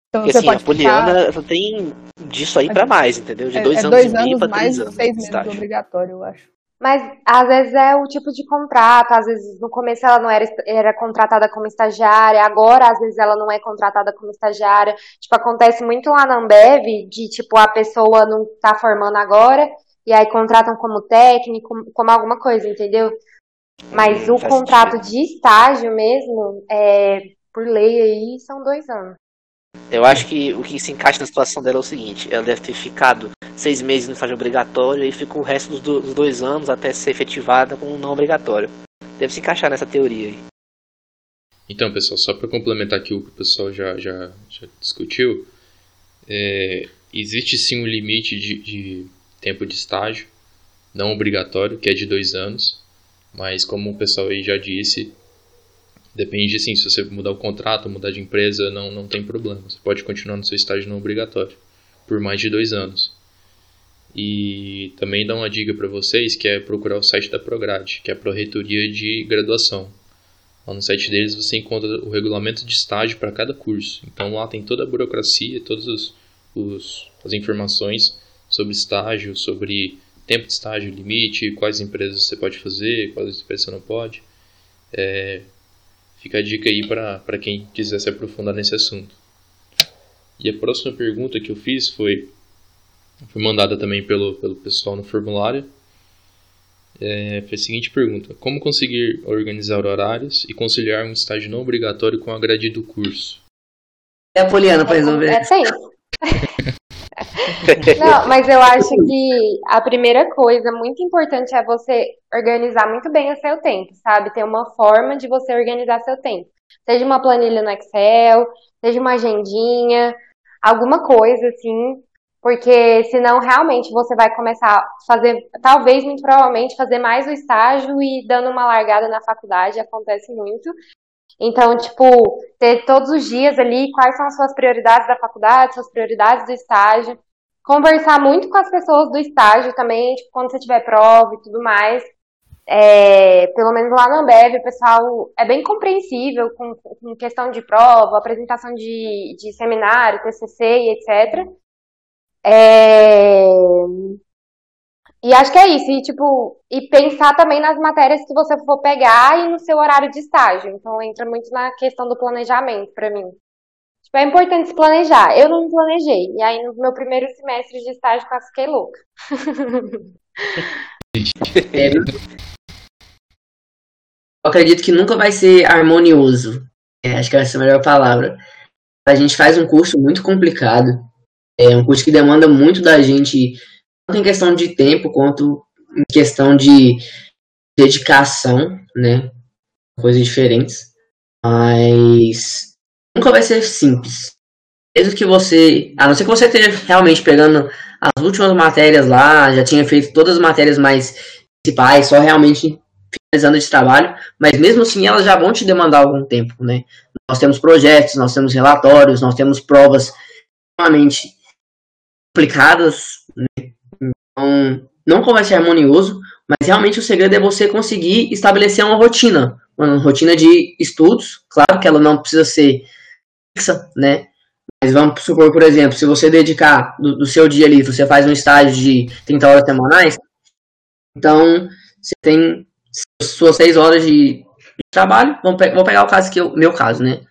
Então Porque você assim, a pode Poliana ficar. tem disso aí pra mais, entendeu? De É, dois é anos dois e meio mais três anos seis de meses obrigatório, eu acho. Mas às vezes é o tipo de contrato, às vezes no começo ela não era, era contratada como estagiária, agora às vezes ela não é contratada como estagiária. Tipo, acontece muito lá na Ambev de tipo a pessoa não tá formando agora e aí contratam como técnico, como alguma coisa, entendeu? Mas o contrato de estágio mesmo, é, por lei aí, são dois anos. Eu acho que o que se encaixa na situação dela é o seguinte: ela deve ter ficado seis meses no estágio obrigatório e ficou o resto dos, do, dos dois anos até ser efetivada com não obrigatório. Deve se encaixar nessa teoria aí. Então, pessoal, só para complementar aqui o que o pessoal já, já, já discutiu, é, existe sim um limite de, de tempo de estágio, não obrigatório, que é de dois anos, mas como o pessoal aí já disse, Depende, assim, se você mudar o contrato, mudar de empresa, não, não tem problema. Você pode continuar no seu estágio não obrigatório por mais de dois anos. E também dá uma dica para vocês que é procurar o site da Prograde, que é a Proreitoria de Graduação. Lá no site deles você encontra o regulamento de estágio para cada curso. Então lá tem toda a burocracia, todas os, os, as informações sobre estágio, sobre tempo de estágio, limite, quais empresas você pode fazer, quais empresas você não pode. É, Fica a dica aí para quem quiser se aprofundar nesse assunto. E a próxima pergunta que eu fiz foi, foi mandada também pelo, pelo pessoal no formulário. É, foi a seguinte pergunta: Como conseguir organizar horários e conciliar um estágio não obrigatório com a grade do curso? É a Poliana para resolver. É, (laughs) Não, mas eu acho que a primeira coisa muito importante é você organizar muito bem o seu tempo, sabe? Ter uma forma de você organizar seu tempo. Seja uma planilha no Excel, seja uma agendinha, alguma coisa assim, porque senão realmente você vai começar a fazer, talvez, muito provavelmente, fazer mais o estágio e dando uma largada na faculdade, acontece muito. Então, tipo, ter todos os dias ali quais são as suas prioridades da faculdade, suas prioridades do estágio. Conversar muito com as pessoas do estágio também, tipo, quando você tiver prova e tudo mais. É, pelo menos lá na Ambev, o pessoal é bem compreensível com, com questão de prova, apresentação de, de seminário, TCC e etc. É, e acho que é isso, e tipo, e pensar também nas matérias que você for pegar e no seu horário de estágio. Então entra muito na questão do planejamento para mim. Tipo, é importante se planejar. Eu não planejei. E aí no meu primeiro semestre de estágio quase fiquei louca. (laughs) Eu acredito que nunca vai ser harmonioso. É, acho que essa é a melhor palavra. A gente faz um curso muito complicado. É um curso que demanda muito da gente tanto em questão de tempo quanto em questão de dedicação, né? Coisas diferentes. Mas nunca vai ser simples. Mesmo que você, a não ser que você esteja realmente pegando as últimas matérias lá, já tinha feito todas as matérias mais principais, só realmente finalizando esse trabalho, mas mesmo assim elas já vão te demandar algum tempo, né? Nós temos projetos, nós temos relatórios, nós temos provas extremamente complicadas, né? Então, não vai ser harmonioso, mas realmente o segredo é você conseguir estabelecer uma rotina, uma rotina de estudos. Claro que ela não precisa ser fixa, né? Mas vamos supor, por exemplo, se você dedicar do, do seu dia ali, você faz um estágio de 30 horas semanais, então você tem suas 6 horas de, trabalho. Vamos pe vou pegar o caso que eu, meu caso, né?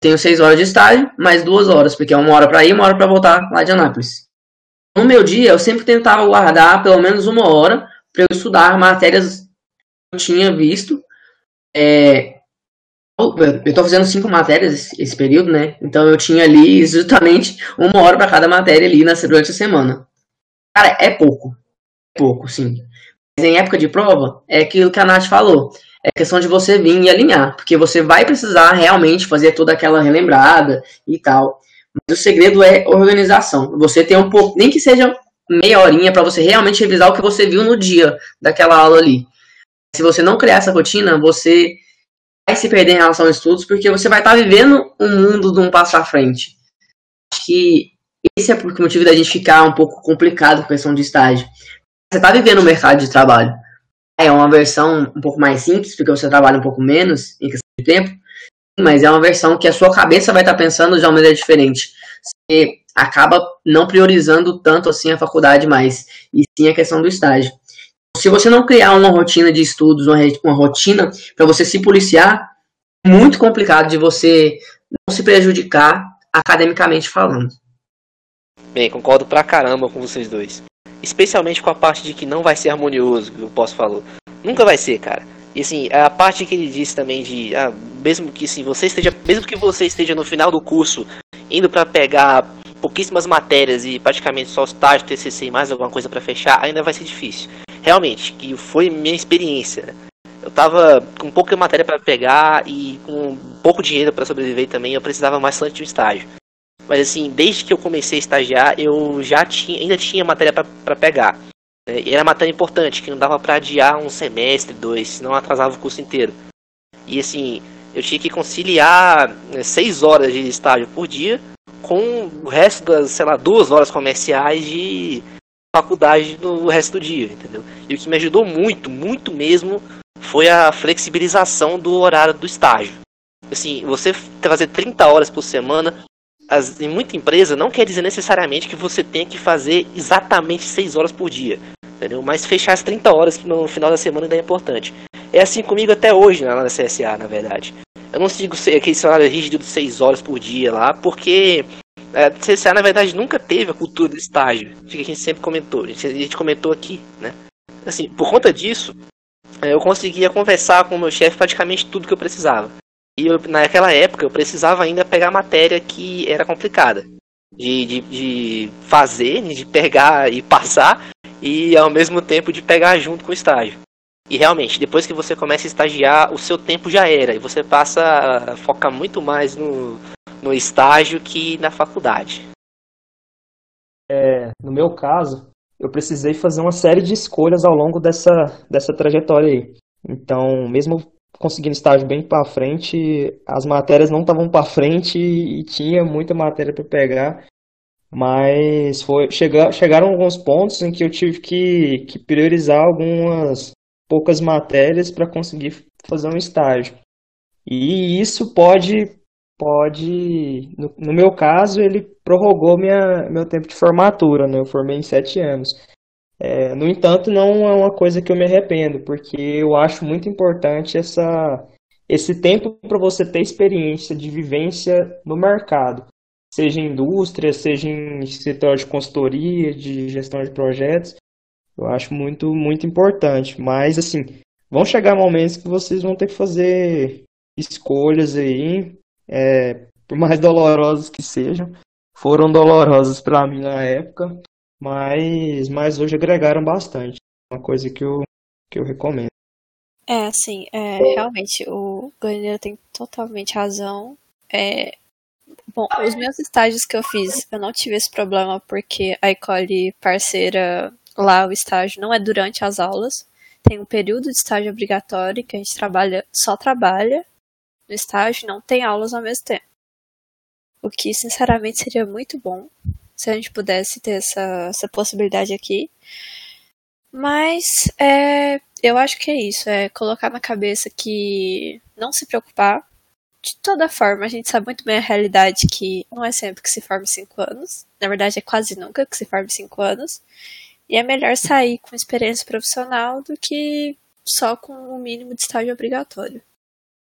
Tenho 6 horas de estágio, mais 2 horas, porque é uma hora para ir, uma hora para voltar lá de Anápolis. No meu dia, eu sempre tentava guardar pelo menos uma hora para eu estudar matérias que eu tinha visto. É, eu estou fazendo cinco matérias esse período, né? Então eu tinha ali justamente uma hora para cada matéria ali nessa, durante a semana. Cara, é pouco. É pouco, sim. Mas em época de prova, é aquilo que a Nath falou. É questão de você vir e alinhar. Porque você vai precisar realmente fazer toda aquela relembrada e tal. Mas o segredo é organização. Você tem um pouco, nem que seja meia horinha para você realmente revisar o que você viu no dia daquela aula ali. Se você não criar essa rotina, você vai se perder em relação aos estudos, porque você vai estar tá vivendo um mundo de um passo à frente. Acho que esse é o motivo da gente ficar um pouco complicado com a questão de estágio. Você está vivendo o mercado de trabalho. É uma versão um pouco mais simples, porque você trabalha um pouco menos em questão de tempo, mas é uma versão que a sua cabeça vai estar pensando de uma maneira diferente. Você acaba não priorizando tanto assim a faculdade mais, e sim a questão do estágio. se você não criar uma rotina de estudos, uma, uma rotina para você se policiar, é muito complicado de você não se prejudicar academicamente falando. Bem, concordo pra caramba com vocês dois. Especialmente com a parte de que não vai ser harmonioso, que o Posso falou. Nunca vai ser, cara. E assim, a parte que ele disse também de, ah, mesmo que assim, você esteja, mesmo que você esteja no final do curso indo para pegar pouquíssimas matérias e praticamente só estágio, TCC e mais alguma coisa para fechar, ainda vai ser difícil. Realmente, que foi minha experiência. Eu tava com pouca matéria para pegar e com pouco dinheiro para sobreviver também, eu precisava bastante de um estágio. Mas assim, desde que eu comecei a estagiar, eu já tinha, ainda tinha matéria para pegar. É, e era matéria importante, que não dava para adiar um semestre, dois, senão atrasava o curso inteiro. E assim, eu tinha que conciliar né, seis horas de estágio por dia com o resto das, sei lá, duas horas comerciais de faculdade no resto do dia, entendeu? E o que me ajudou muito, muito mesmo, foi a flexibilização do horário do estágio. Assim, você fazer 30 horas por semana, as, em muita empresa, não quer dizer necessariamente que você tenha que fazer exatamente 6 horas por dia, entendeu? Mas fechar as 30 horas no final da semana ainda é importante. É assim comigo até hoje lá na CSA, na verdade. Eu não sigo aquele salário rígido de 6 horas por dia lá, porque é, a CSA na verdade nunca teve a cultura do estágio, que a gente sempre comentou, a gente, a gente comentou aqui, né? Assim, por conta disso, é, eu conseguia conversar com o meu chefe praticamente tudo que eu precisava. E eu, naquela época eu precisava ainda pegar matéria que era complicada. De, de, de fazer, de pegar e passar, e ao mesmo tempo de pegar junto com o estágio. E realmente, depois que você começa a estagiar, o seu tempo já era. E você passa a focar muito mais no, no estágio que na faculdade. É, no meu caso, eu precisei fazer uma série de escolhas ao longo dessa, dessa trajetória aí. Então, mesmo conseguindo estágio bem para frente, as matérias não estavam para frente e tinha muita matéria para pegar. Mas foi chegar, chegaram alguns pontos em que eu tive que, que priorizar algumas poucas matérias para conseguir fazer um estágio. E isso pode, pode no, no, meu caso, ele prorrogou minha, meu tempo de formatura, né? Eu formei em sete anos. É, no entanto, não é uma coisa que eu me arrependo, porque eu acho muito importante essa, esse tempo para você ter experiência de vivência no mercado, seja em indústria, seja em setor de consultoria, de gestão de projetos. Eu acho muito, muito importante. Mas, assim, vão chegar momentos que vocês vão ter que fazer escolhas aí, é, por mais dolorosas que sejam. Foram dolorosas para mim na época, mas, mas hoje agregaram bastante. Uma coisa que eu, que eu recomendo. É, assim, é, realmente, o Goiânia tem totalmente razão. É, bom, os meus estágios que eu fiz, eu não tive esse problema porque a Ecole parceira Lá o estágio não é durante as aulas. Tem um período de estágio obrigatório que a gente trabalha, só trabalha no estágio, não tem aulas ao mesmo tempo. O que, sinceramente, seria muito bom se a gente pudesse ter essa, essa possibilidade aqui. Mas é, eu acho que é isso, é colocar na cabeça que não se preocupar. De toda forma, a gente sabe muito bem a realidade que não é sempre que se forma cinco anos. Na verdade, é quase nunca que se forma cinco anos. E é melhor sair com experiência profissional do que só com o mínimo de estágio obrigatório.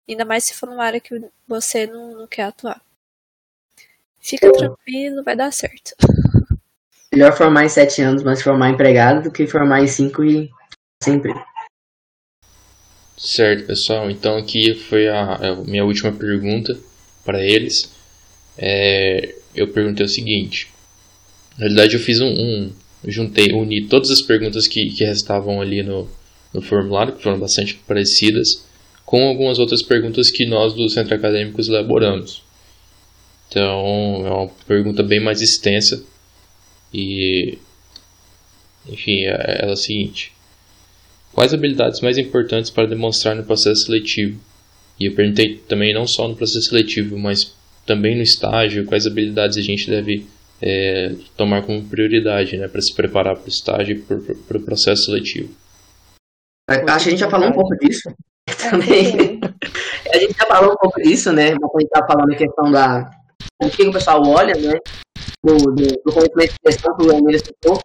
Ainda mais se for numa área que você não, não quer atuar. Fica tranquilo, vai dar certo. Melhor formar em sete anos, mas formar empregado, do que formar em cinco e sempre. Certo, pessoal. Então aqui foi a, a minha última pergunta para eles. É, eu perguntei o seguinte. Na realidade, eu fiz um, um, juntei, uni todas as perguntas que, que restavam ali no, no formulário, que foram bastante parecidas, com algumas outras perguntas que nós do Centro Acadêmicos elaboramos. Então, é uma pergunta bem mais extensa e, enfim, é, ela é a seguinte: Quais habilidades mais importantes para demonstrar no processo seletivo? E eu perguntei também não só no processo seletivo, mas também no estágio, quais habilidades a gente deve é, tomar como prioridade né, para se preparar para o estágio e para o pro processo seletivo. Acho que a gente já falou um pouco disso (laughs) também. a gente já falou um pouco disso, né? Quando a gente estava falando a questão da. O que o pessoal olha, né? Do, do, do conhecimento de gestão que o citou.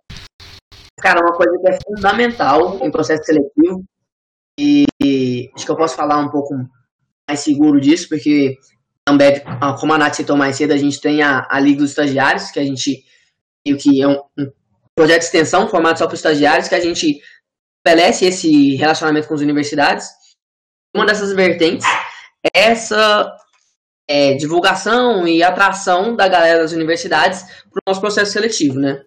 Cara, uma coisa que é fundamental em processo seletivo, e acho que eu posso falar um pouco mais seguro disso, porque também, como a Nath citou mais cedo, a gente tem a, a Liga dos Estagiários, que a gente meio que é um, um projeto de extensão formado só para estagiários, que a gente estabelece esse relacionamento com as universidades. Uma dessas vertentes é essa é, divulgação e atração da galera das universidades para o nosso processo seletivo, né?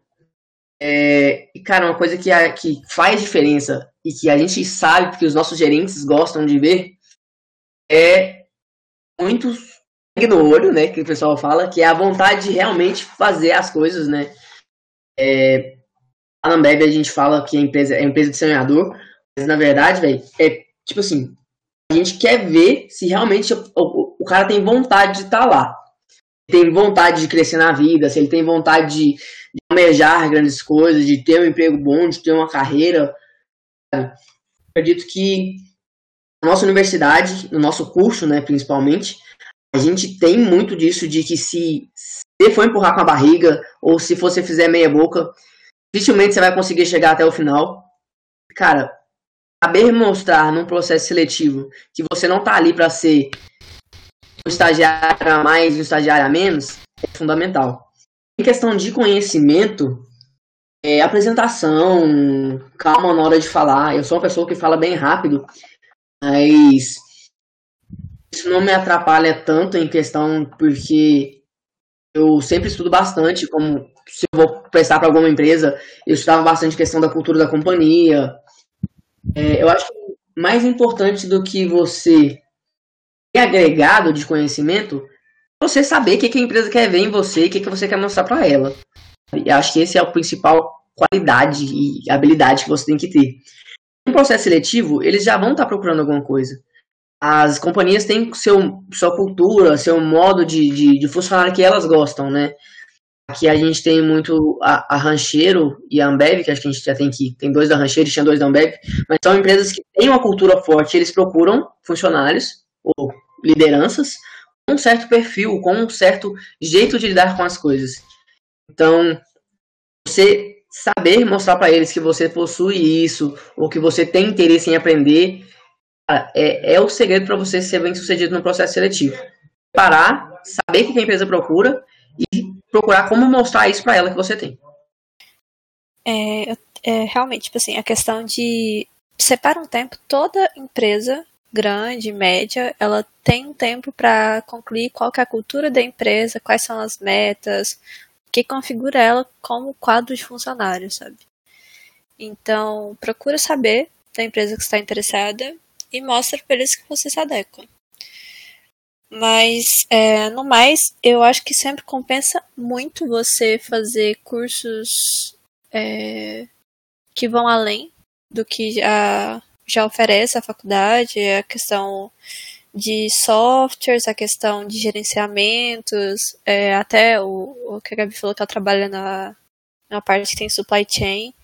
É, e, cara, uma coisa que, a, que faz diferença e que a gente sabe porque os nossos gerentes gostam de ver é muito no olho, né? Que o pessoal fala, que é a vontade de realmente fazer as coisas, né? É, a Ambev a gente fala que a empresa é a empresa de sonhador, mas na verdade, velho, é tipo assim, a gente quer ver se realmente o cara tem vontade de estar tá lá. Tem vontade de crescer na vida, se ele tem vontade de, de almejar grandes coisas, de ter um emprego bom, de ter uma carreira. Acredito que na nossa universidade, no nosso curso, né, principalmente, a gente tem muito disso de que se você for empurrar com a barriga, ou se você fizer meia boca, dificilmente você vai conseguir chegar até o final. Cara, saber mostrar num processo seletivo que você não tá ali para ser um estagiário a mais e um estagiário a menos é fundamental. Em questão de conhecimento, é, apresentação, calma na hora de falar. Eu sou uma pessoa que fala bem rápido, mas isso não me atrapalha tanto em questão porque eu sempre estudo bastante, como se eu vou prestar para alguma empresa, eu estudava bastante questão da cultura da companhia. É, eu acho que mais importante do que você agregado de conhecimento, você saber o que, que a empresa quer ver em você e o que, que você quer mostrar para ela. E acho que esse é o principal qualidade e habilidade que você tem que ter. No processo seletivo, eles já vão estar tá procurando alguma coisa. As companhias têm seu, sua cultura, seu modo de, de, de funcionar que elas gostam, né? Aqui a gente tem muito a, a, Rancheiro e a Ambev, que acho que a gente já tem que tem dois da Rancheiro e tinha dois da Ambev, mas são empresas que têm uma cultura forte, eles procuram funcionários ou lideranças com um certo perfil, com um certo jeito de lidar com as coisas. Então, você saber mostrar para eles que você possui isso, ou que você tem interesse em aprender, é, é o segredo para você ser bem sucedido no processo seletivo. Parar, saber o que a empresa procura e procurar como mostrar isso para ela que você tem. É, é, realmente, tipo assim, a questão de separa um tempo, toda empresa grande, média, ela tem um tempo para concluir qual é a cultura da empresa, quais são as metas, o que configura ela como quadro de funcionário, sabe? Então, procura saber da empresa que está interessada e mostra para eles que você se adequa. Mas, é, no mais, eu acho que sempre compensa muito você fazer cursos é, que vão além do que já, já oferece a faculdade, a questão de softwares, a questão de gerenciamentos, é, até o, o que a Gabi falou que ela trabalha na, na parte que tem supply chain,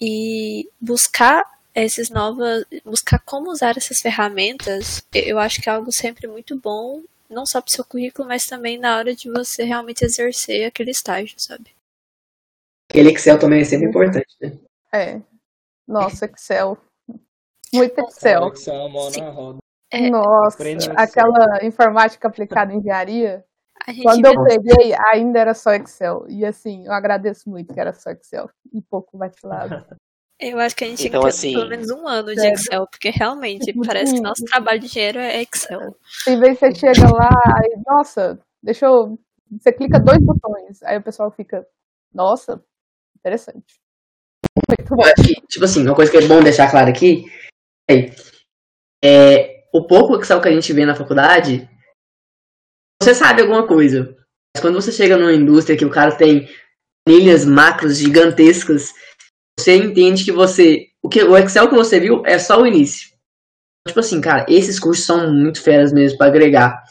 e buscar esses novas, buscar como usar essas ferramentas, eu acho que é algo sempre muito bom, não só para o seu currículo, mas também na hora de você realmente exercer aquele estágio, sabe? Aquele Excel também é sempre importante, né? É. Nossa, Excel. Muito Excel. Excel é mão na roda. É, Nossa, aquela informática aplicada em engenharia. Quando eu peguei, ainda era só Excel. E assim, eu agradeço muito que era só Excel. E pouco vacilado. (laughs) Eu acho que a gente então, tem assim, pelo menos um ano de Excel, porque realmente (laughs) parece que nosso trabalho de engenheiro é Excel. Em vez de você chega lá e, nossa, deixa eu. Você clica dois botões, aí o pessoal fica, nossa, interessante. Muito bom. Que, tipo assim, uma coisa que é bom deixar claro aqui é, é o pouco Excel que a gente vê na faculdade, você sabe alguma coisa. Mas quando você chega numa indústria que o cara tem planilhas macros gigantescas você entende que você. O, que, o Excel que você viu é só o início. Tipo assim, cara, esses cursos são muito feras mesmo para agregar.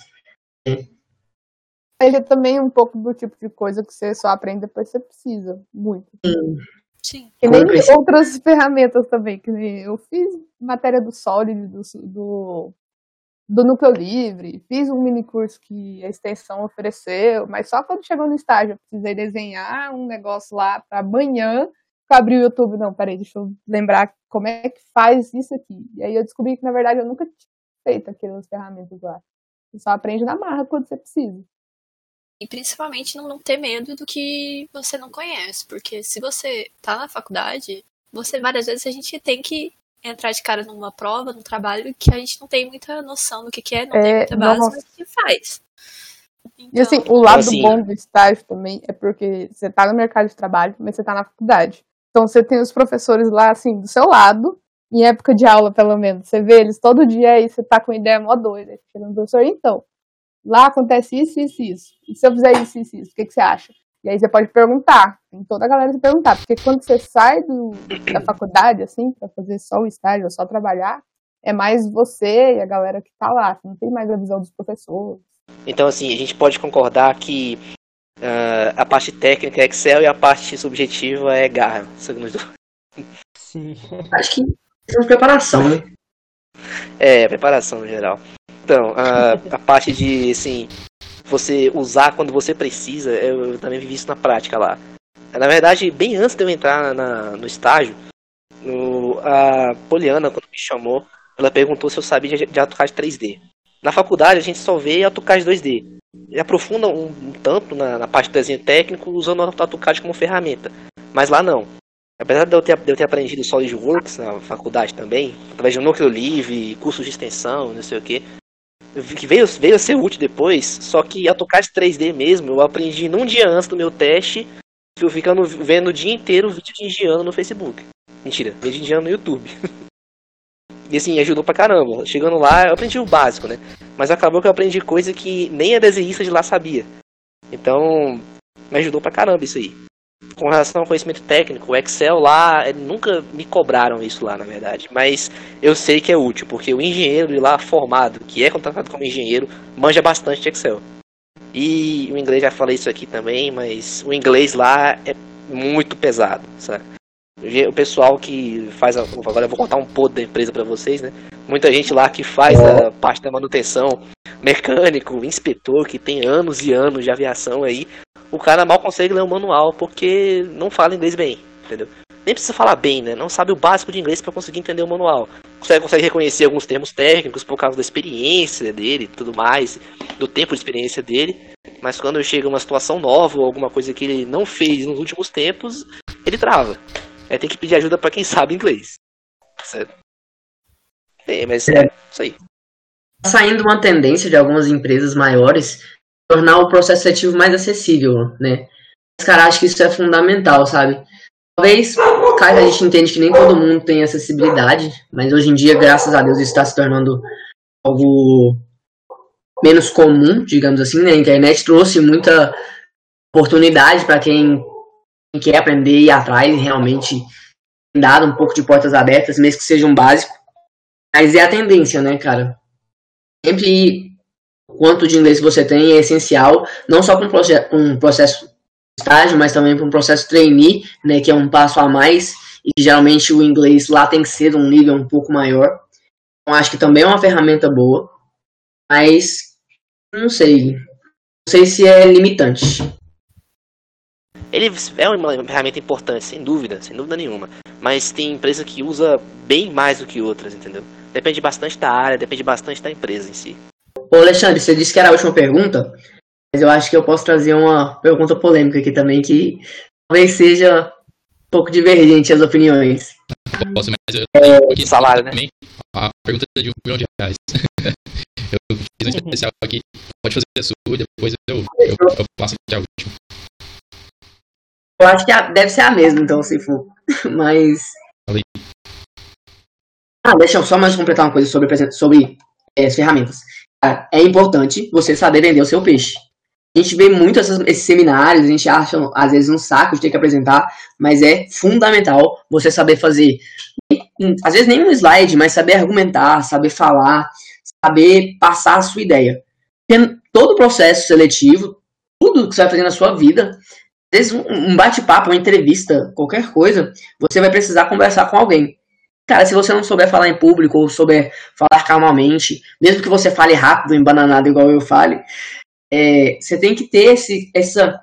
Ele é também um pouco do tipo de coisa que você só aprende depois você precisa. Muito. Sim. Sim. E nem outras ferramentas também. Que eu fiz matéria do Solid, do, do, do Núcleo Livre, fiz um mini curso que a extensão ofereceu, mas só quando chegou no estágio eu precisei desenhar um negócio lá para amanhã abrir o YouTube, não, peraí, deixa eu lembrar como é que faz isso aqui. E aí eu descobri que, na verdade, eu nunca tinha feito aquelas ferramentas lá. Você só aprende na marra quando você precisa. E principalmente não, não ter medo do que você não conhece, porque se você tá na faculdade, você várias vezes a gente tem que entrar de cara numa prova, num trabalho que a gente não tem muita noção do que, que é, não é, tem muita base, nossa. mas que faz. Então, e assim, o lado assim, bom do estágio também é porque você tá no mercado de trabalho, mas você tá na faculdade. Então você tem os professores lá, assim, do seu lado, em época de aula, pelo menos. Você vê eles todo dia e você tá com ideia mó doida. Chega no professor, então, lá acontece isso, isso, isso. E se eu fizer isso, isso, isso, o que, que você acha? E aí você pode perguntar, tem toda a galera se perguntar, porque quando você sai do, da faculdade, assim, para fazer só o estágio, só trabalhar, é mais você e a galera que tá lá, não tem mais a visão dos professores. Então, assim, a gente pode concordar que uh, a parte técnica é Excel e a parte subjetiva é Garra, segundo os Sim. Acho que é preparação, né? É, preparação no geral. Então, a, a parte de, assim, você usar quando você precisa, eu, eu também vivi isso na prática lá. Na verdade, bem antes de eu entrar na, no estágio, no, a Poliana, quando me chamou, ela perguntou se eu sabia de, de AutoCAD 3D. Na faculdade, a gente só vê AutoCAD 2D. E aprofunda um, um tanto na, na, parte do desenho técnico usando o AutoCAD como ferramenta. Mas lá não. Apesar de eu ter, de eu ter aprendido SolidWorks na faculdade também, através de um núcleo livre, cursos de extensão, não sei o que, que veio, veio a ser útil depois, só que AutoCAD 3D mesmo, eu aprendi num dia antes do meu teste, eu ficando vendo o dia inteiro vídeo de indiano no Facebook. Mentira, vídeo de indiano no YouTube. (laughs) e assim, ajudou pra caramba. Chegando lá, eu aprendi o básico, né? Mas acabou que eu aprendi coisa que nem a desenhista de lá sabia. Então, me ajudou pra caramba isso aí com relação ao conhecimento técnico, o Excel lá, eh, nunca me cobraram isso lá, na verdade. Mas eu sei que é útil, porque o engenheiro lá formado, que é contratado como engenheiro, manja bastante de Excel. E o inglês, já falei isso aqui também, mas o inglês lá é muito pesado, sabe? O pessoal que faz. A, agora eu vou contar um pouco da empresa para vocês, né? Muita gente lá que faz a parte da manutenção, mecânico, inspetor, que tem anos e anos de aviação aí, o cara mal consegue ler o manual porque não fala inglês bem, entendeu? Nem precisa falar bem, né? Não sabe o básico de inglês para conseguir entender o manual. Você consegue reconhecer alguns termos técnicos por causa da experiência dele e tudo mais, do tempo de experiência dele. Mas quando chega uma situação nova ou alguma coisa que ele não fez nos últimos tempos, ele trava. Aí tem que pedir ajuda para quem (laughs) sabe inglês. Certo? É, mas é isso aí. Tá saindo uma tendência de algumas empresas maiores tornar o processo seletivo mais acessível, né? Mas, cara, acho que isso é fundamental, sabe? Talvez, cara, a gente entende que nem todo mundo tem acessibilidade, mas hoje em dia, graças a Deus, isso está se tornando algo menos comum, digamos assim, né? A internet trouxe muita oportunidade para quem, quer aprender e ir atrás, realmente dado um pouco de portas abertas, mesmo que seja um básico. Mas é a tendência, né, cara? Sempre quanto de inglês você tem é essencial, não só para um, um processo estágio, mas também para um processo trainee, né, que é um passo a mais, e geralmente o inglês lá tem que ser um nível um pouco maior. Então acho que também é uma ferramenta boa, mas não sei, não sei se é limitante. Ele é uma ferramenta importante, sem dúvida, sem dúvida nenhuma. Mas tem empresa que usa bem mais do que outras, entendeu? Depende bastante da área, depende bastante da empresa em si. Ô Alexandre, você disse que era a última pergunta, mas eu acho que eu posso trazer uma pergunta polêmica aqui também, que talvez seja um pouco divergente as opiniões. Posso, mas eu é... salário, né? Também, a pergunta é de um milhão de reais. (laughs) eu fiz um especial aqui, pode fazer a sua, depois eu, eu, eu passo aqui a última. Eu acho que a, deve ser a mesma, então, se for. (laughs) Mas. Ah, deixa eu só mais completar uma coisa sobre, sobre é, as ferramentas é importante você saber vender o seu peixe. A gente vê muito essas, esses seminários, a gente acha às vezes um saco de ter que apresentar, mas é fundamental você saber fazer, às vezes nem um slide, mas saber argumentar, saber falar, saber passar a sua ideia. Todo o processo seletivo, tudo que você vai fazer na sua vida, às vezes um bate-papo, uma entrevista, qualquer coisa, você vai precisar conversar com alguém. Cara, se você não souber falar em público ou souber falar calmamente, mesmo que você fale rápido, embananado igual eu fale, é, você tem que ter esse, essa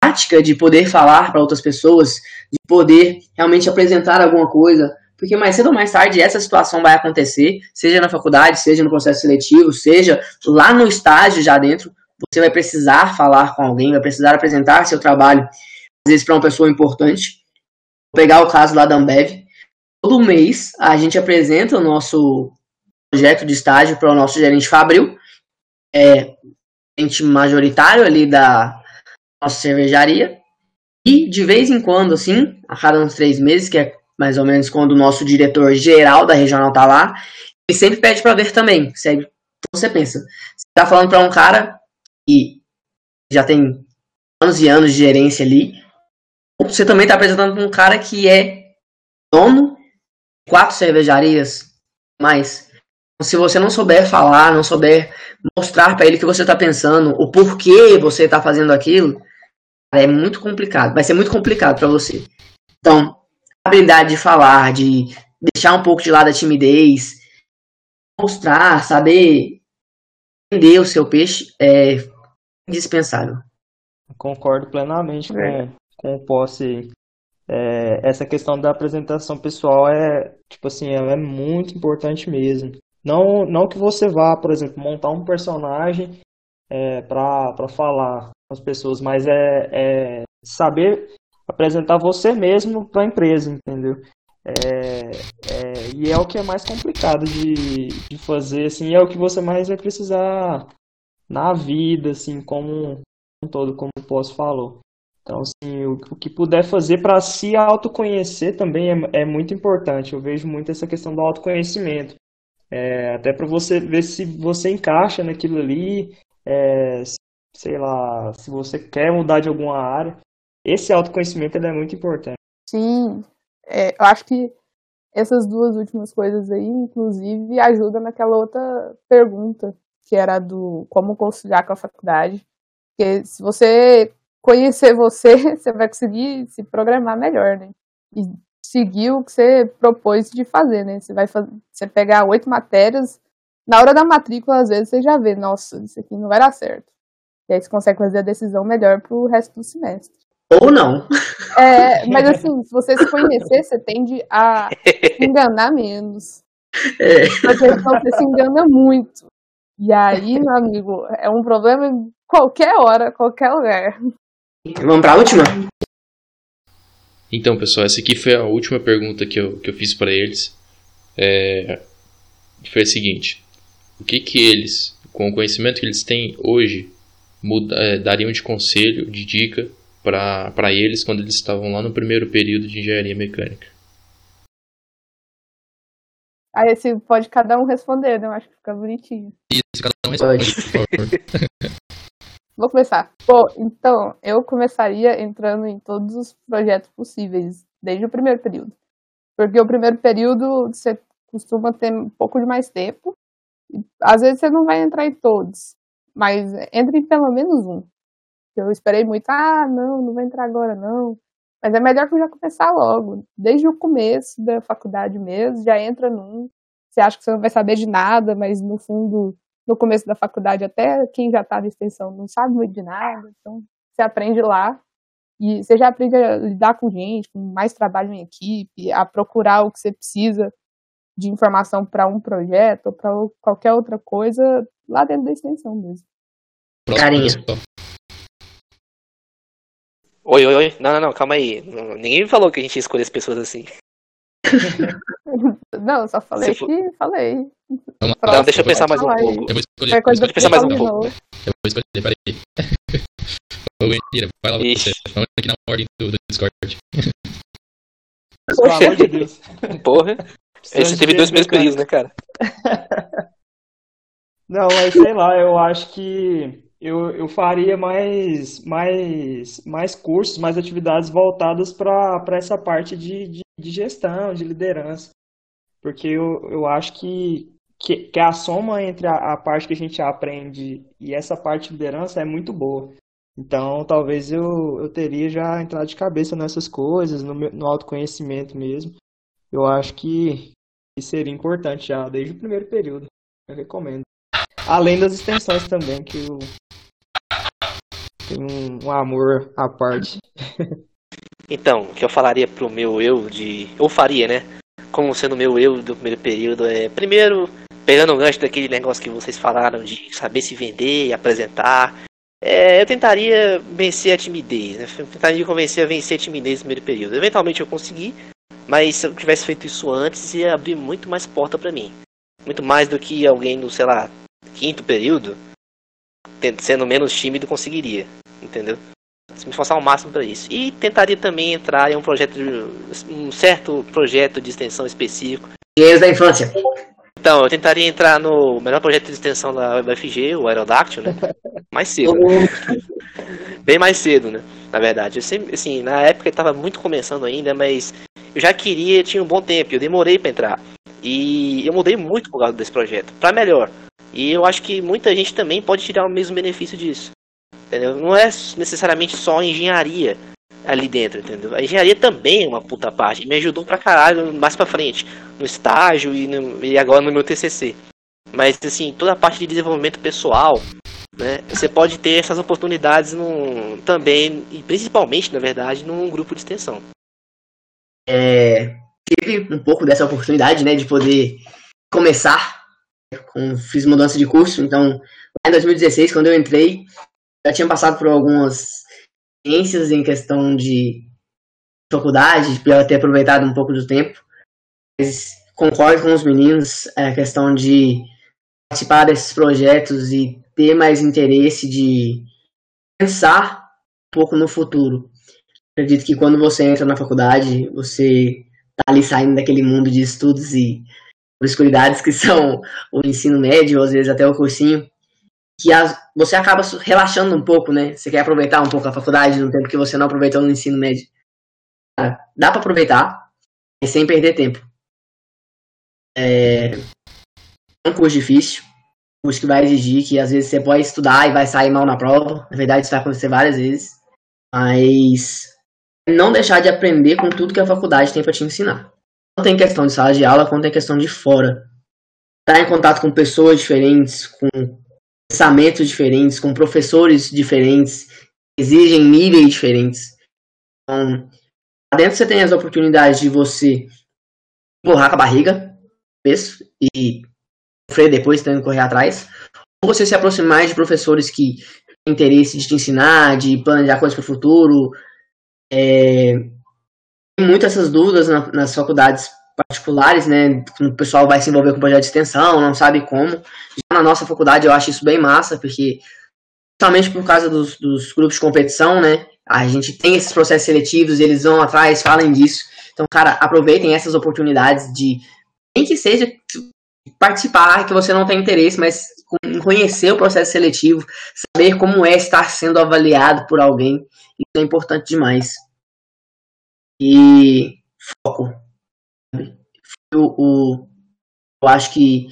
prática de poder falar para outras pessoas, de poder realmente apresentar alguma coisa, porque mais cedo ou mais tarde essa situação vai acontecer, seja na faculdade, seja no processo seletivo, seja lá no estágio já dentro, você vai precisar falar com alguém, vai precisar apresentar seu trabalho, às vezes para uma pessoa importante. Vou pegar o caso lá da Ambev. Todo mês a gente apresenta o nosso projeto de estágio para o nosso gerente Fabril, é gerente majoritário ali da nossa cervejaria. E de vez em quando, assim, a cada uns três meses, que é mais ou menos quando o nosso diretor geral da regional tá lá, ele sempre pede para ver também. Então você pensa, você tá falando para um cara que já tem anos e anos de gerência ali, ou você também tá apresentando para um cara que é dono quatro cervejarias. Então, se você não souber falar, não souber mostrar para ele o que você tá pensando, o porquê você tá fazendo aquilo, é muito complicado. Vai ser muito complicado para você. Então, a habilidade de falar, de deixar um pouco de lado a timidez, mostrar, saber vender o seu peixe é indispensável. Concordo plenamente é. com, com o Posse. É, essa questão da apresentação pessoal é, tipo assim, é muito importante mesmo. Não, não que você vá, por exemplo, montar um personagem é, para falar com as pessoas, mas é, é saber apresentar você mesmo para a empresa, entendeu? É, é, e é o que é mais complicado de, de fazer, assim, é o que você mais vai precisar na vida, assim, como um todo, como o Pós falou. Então, assim, o, o que puder fazer para se autoconhecer também é, é, muito importante. Eu vejo muito essa questão do autoconhecimento. É, até para você ver se você encaixa naquilo ali, é, sei lá, se você quer mudar de alguma área. Esse autoconhecimento é muito importante. Sim, é, eu acho que essas duas últimas coisas aí, inclusive, ajudam naquela outra pergunta, que era do como conciliar com a faculdade. Porque se você conhecer você, (laughs) você vai conseguir se programar melhor, né? E seguir o que você propôs de fazer, né? Você vai fazer, você pegar oito matérias, na hora da matrícula, às vezes, você já vê, nossa, isso aqui não vai dar certo. E aí você consegue fazer a decisão melhor pro resto do semestre. Ou não. É, mas assim, se você se conhecer, você tende a se enganar menos. (laughs) É. Porque senão você se engana muito. E aí, meu amigo, é um problema em qualquer hora, qualquer lugar. Vamos para a última? Então, pessoal, essa aqui foi a última pergunta que eu, que eu fiz para eles. É, foi a seguinte: o que que eles, com o conhecimento que eles têm hoje, muda, é, dariam de conselho, de dica para eles quando eles estavam lá no primeiro período de engenharia mecânica? Aí esse pode cada um responder, né? Eu acho que fica bonitinho. Isso, cada um responde, por favor. (laughs) Vou começar. Bom, então, eu começaria entrando em todos os projetos possíveis, desde o primeiro período. Porque o primeiro período você costuma ter um pouco de mais tempo. Às vezes você não vai entrar em todos, mas entre em pelo menos um. Eu esperei muito, ah, não, não vou entrar agora não. Mas é melhor que eu já começar logo, desde o começo da faculdade mesmo, já entra num. Você acha que você não vai saber de nada, mas no fundo, no começo da faculdade, até quem já está na extensão não sabe muito de nada, então você aprende lá. E você já aprende a lidar com gente, com mais trabalho em equipe, a procurar o que você precisa de informação para um projeto ou para qualquer outra coisa lá dentro da extensão mesmo. Carinha. Oi, oi, oi. Não, não, não, calma aí. Ninguém me falou que a gente ia escolher as pessoas assim. (laughs) não, só falei for... que falei. Não, não, deixa eu pensar mais um pouco. Eu vou escolher. Deixa eu pensar mais um pouco. Eu vou escolher, peraí. (laughs) Ô, mentira, vai lá você. Vamos aqui na ordem do, do Discord. Pelo amor de Deus. Porra. Esse teve dois meses períodos, né, cara? Não, mas sei lá, eu acho que eu, eu faria mais, mais, mais cursos, mais atividades voltadas para essa parte de, de, de, gestão, de liderança. Porque eu, eu acho que, que, que a soma entre a, a, parte que a gente aprende e essa parte de liderança é muito boa. Então, talvez eu, eu teria já entrado de cabeça nessas coisas, no, no autoconhecimento mesmo. Eu acho que, que seria importante já desde o primeiro período. Eu recomendo. Além das extensões também, que o, um, um amor à parte. Então, o que eu falaria pro meu eu de. Ou faria, né? Como sendo meu eu do primeiro período é. Primeiro, pegando o gancho daquele negócio que vocês falaram de saber se vender e apresentar. É, eu tentaria vencer a timidez, né? Eu tentaria convencer a vencer a timidez no primeiro período. Eventualmente eu consegui, mas se eu tivesse feito isso antes, ia abrir muito mais porta para mim. Muito mais do que alguém no, sei lá, quinto período, sendo menos tímido, conseguiria. Entendeu? Se me esforçar ao máximo para isso. E tentaria também entrar em um projeto, um certo projeto de extensão específico. Dinheiros da infância. Então, eu tentaria entrar no melhor projeto de extensão da UFG, o Aerodáctil, né? Mais cedo. Né? (laughs) Bem mais cedo, né? Na verdade. Eu sempre, assim, na época estava muito começando ainda, mas eu já queria, tinha um bom tempo, eu demorei para entrar. E eu mudei muito por causa desse projeto, para melhor. E eu acho que muita gente também pode tirar o mesmo benefício disso. Entendeu? Não é necessariamente só engenharia ali dentro, entendeu? A engenharia também é uma puta parte. Me ajudou pra caralho mais pra frente. No estágio e, no, e agora no meu TCC. Mas, assim, toda a parte de desenvolvimento pessoal, né? Você pode ter essas oportunidades num, também, e principalmente, na verdade, num grupo de extensão. É, tive um pouco dessa oportunidade, né, de poder começar. Com, fiz mudança de curso, então, lá em 2016, quando eu entrei, já tinha passado por algumas experiências em questão de faculdade, para ter aproveitado um pouco do tempo. Mas concordo com os meninos é, a questão de participar desses projetos e ter mais interesse de pensar um pouco no futuro. Acredito que quando você entra na faculdade, você tá ali saindo daquele mundo de estudos e obscuridades que (laughs) são o ensino médio, às vezes até o cursinho, que as, você acaba relaxando um pouco, né? Você quer aproveitar um pouco a faculdade no tempo que você não aproveitou no ensino médio. Dá para aproveitar, sem perder tempo. É, é um curso difícil, um curso que vai exigir que às vezes você pode estudar e vai sair mal na prova. Na verdade, isso vai acontecer várias vezes. Mas não deixar de aprender com tudo que a faculdade tem para te ensinar. Não tem questão de sala de aula, quanto tem questão de fora. Estar em contato com pessoas diferentes, com pensamentos diferentes, com professores diferentes, exigem níveis diferentes. Então, lá dentro você tem as oportunidades de você empurrar com a barriga e sofrer depois tendo que correr atrás, ou você se aproximar de professores que têm interesse de te ensinar, de planejar coisas para o futuro. É, tem muitas essas dúvidas na, nas faculdades particulares, né? O pessoal vai se envolver com projeto de extensão, não sabe como. Já na nossa faculdade eu acho isso bem massa, porque principalmente por causa dos, dos grupos de competição, né? A gente tem esses processos seletivos, eles vão atrás, falem disso. Então, cara, aproveitem essas oportunidades de nem que seja participar, que você não tem interesse, mas conhecer o processo seletivo, saber como é estar sendo avaliado por alguém, isso é importante demais. E foco, o, o, eu acho que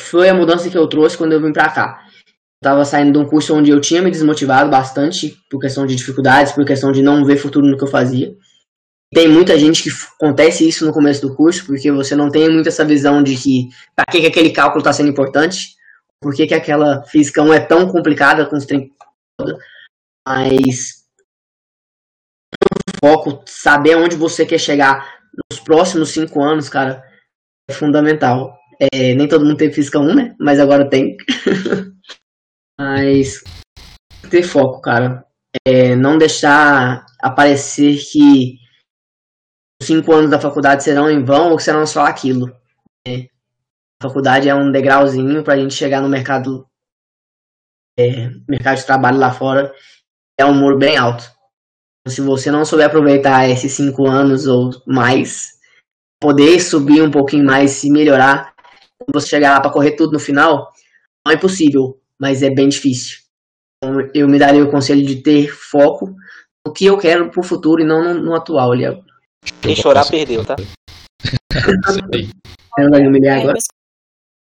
foi a mudança que eu trouxe quando eu vim para cá. Eu tava saindo de um curso onde eu tinha me desmotivado bastante por questão de dificuldades, por questão de não ver futuro no que eu fazia. Tem muita gente que acontece isso no começo do curso, porque você não tem muito essa visão de que para que, que aquele cálculo está sendo importante, por que, que aquela física 1 é tão complicada com os mas foco, saber onde você quer chegar nos próximos cinco anos, cara, é fundamental. É, nem todo mundo tem física 1, né? Mas agora tem. (laughs) Mas ter foco, cara. É, não deixar aparecer que os cinco anos da faculdade serão em vão ou serão só aquilo. É, a faculdade é um degrauzinho para a gente chegar no mercado, é, mercado de trabalho lá fora. É um muro bem alto. Se você não souber aproveitar esses cinco anos ou mais, poder subir um pouquinho mais e melhorar, você chegar lá para correr tudo no final, não é possível, mas é bem difícil. Então, eu me daria o conselho de ter foco no que eu quero para o futuro e não no, no atual, Léo. Quem chorar perdeu, tá? eu vai humilhar agora.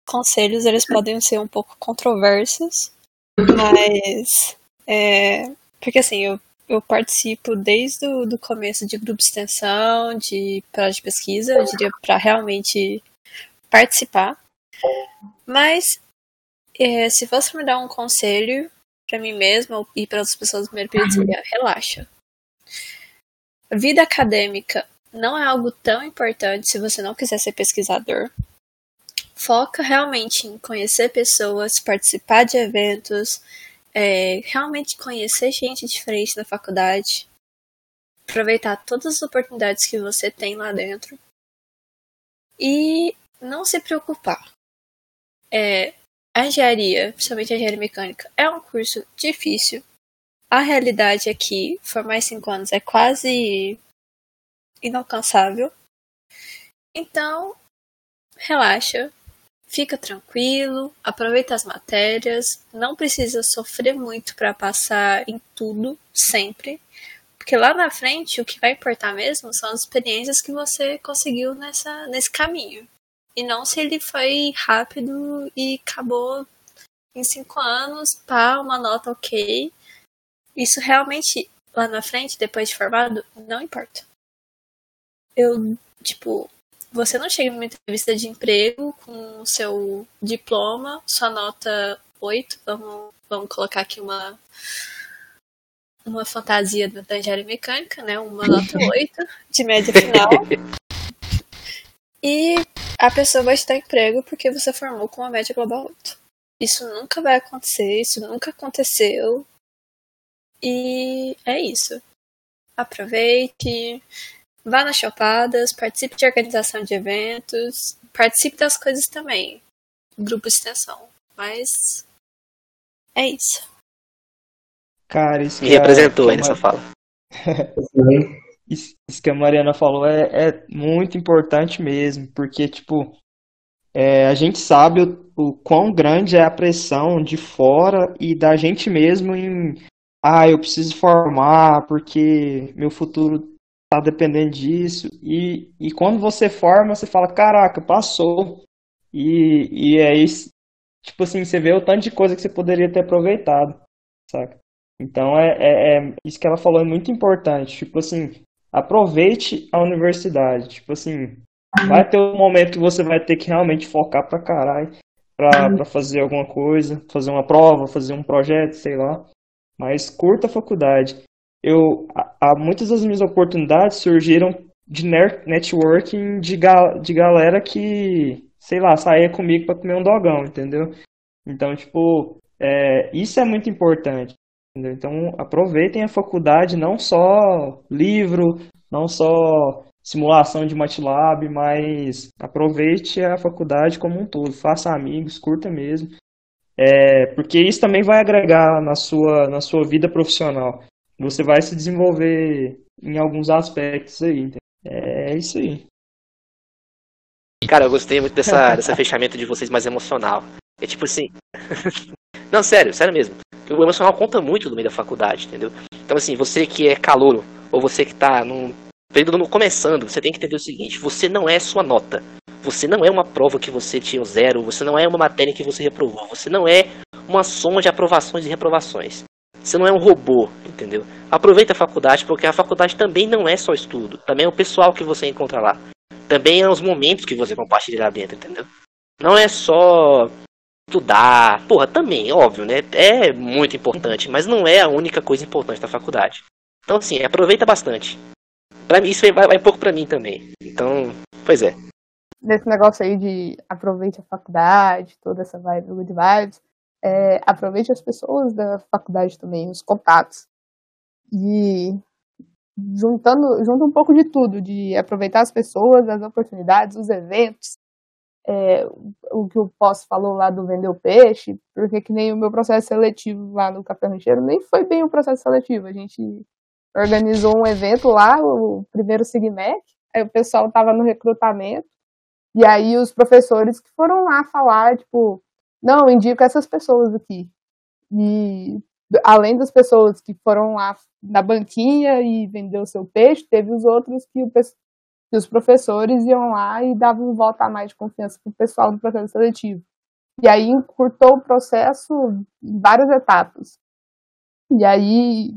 Conselhos eles podem ser um pouco controversos, mas é, porque assim eu eu participo desde o começo de grupo de extensão, de projeto de pesquisa, eu diria para realmente participar. Mas é, se fosse me dar um conselho, para mim mesma e para as pessoas do primeiro período seria relaxa. Vida acadêmica não é algo tão importante se você não quiser ser pesquisador. Foca realmente em conhecer pessoas, participar de eventos, é, realmente conhecer gente diferente na faculdade, aproveitar todas as oportunidades que você tem lá dentro e não se preocupar. É, a engenharia, principalmente a engenharia mecânica, é um curso difícil. A realidade é que formar em cinco anos é quase inalcançável. Então, relaxa, fica tranquilo, aproveita as matérias, não precisa sofrer muito para passar em tudo, sempre. Porque lá na frente o que vai importar mesmo são as experiências que você conseguiu nessa, nesse caminho. E não se ele foi rápido e acabou em cinco anos, pá, uma nota ok. Isso realmente, lá na frente, depois de formado, não importa. Eu, tipo, você não chega numa entrevista de emprego com o seu diploma, sua nota 8, vamos, vamos colocar aqui uma uma fantasia da engenharia mecânica, né? Uma nota (laughs) 8 de média final. (laughs) e a pessoa vai te dar emprego porque você formou com uma média global 8. Isso nunca vai acontecer, isso nunca aconteceu. E é isso. Aproveite, vá nas chopadas, participe de organização de eventos, participe das coisas também. Grupo de extensão. Mas é isso. Cara, isso Me representou aí nessa fala. (laughs) isso, isso, que a Mariana falou é, é muito importante mesmo, porque, tipo, é, a gente sabe o, o quão grande é a pressão de fora e da gente mesmo em ah, eu preciso formar porque meu futuro tá dependendo disso. E, e quando você forma, você fala, caraca, passou. E, e é isso. Tipo assim, você vê o tanto de coisa que você poderia ter aproveitado, saca? Então é, é, é, isso que ela falou é muito importante. Tipo assim, aproveite a universidade. Tipo assim, vai ter um momento que você vai ter que realmente focar pra caralho pra, pra fazer alguma coisa, fazer uma prova, fazer um projeto, sei lá. Mas curta a faculdade. Eu, há muitas das minhas oportunidades surgiram de networking de, ga, de galera que, sei lá, saía comigo para comer um dogão, entendeu? Então, tipo, é, isso é muito importante. Entendeu? Então aproveitem a faculdade, não só livro, não só simulação de MATLAB, mas aproveite a faculdade como um todo, faça amigos, curta mesmo, é, porque isso também vai agregar na sua, na sua vida profissional. Você vai se desenvolver em alguns aspectos aí. É, é isso aí. Cara, eu gostei muito dessa, fechamento de vocês mais emocional. É tipo assim. (laughs) Não, sério, sério mesmo o emocional conta muito no meio da faculdade, entendeu? Então, assim, você que é calouro, ou você que tá num período começando, você tem que entender o seguinte: você não é sua nota. Você não é uma prova que você tinha zero, você não é uma matéria que você reprovou, você não é uma soma de aprovações e reprovações. Você não é um robô, entendeu? Aproveita a faculdade, porque a faculdade também não é só estudo, também é o pessoal que você encontra lá. Também é os momentos que você compartilha lá dentro, entendeu? Não é só estudar. Porra, também, óbvio, né? É muito importante, mas não é a única coisa importante da faculdade. Então, assim, aproveita bastante. Pra mim, isso vai, vai um pouco pra mim também. Então, pois é. Desse negócio aí de aproveite a faculdade, toda essa vibe, good vibes, é, aproveite as pessoas da faculdade também, os contatos. E juntando, junta um pouco de tudo, de aproveitar as pessoas, as oportunidades, os eventos, é, o que o Posse falou lá do vender o peixe, porque que nem o meu processo seletivo lá no Café Rancheiro nem foi bem o processo seletivo. A gente organizou um evento lá, o primeiro Sigmec, aí o pessoal estava no recrutamento, e aí os professores que foram lá falar, tipo, não, indico essas pessoas aqui. E além das pessoas que foram lá na banquinha e vendeu seu peixe, teve os outros que o, que os professores iam lá e davam um voto a mais de confiança para o pessoal do processo seletivo. E aí encurtou o processo em várias etapas. E aí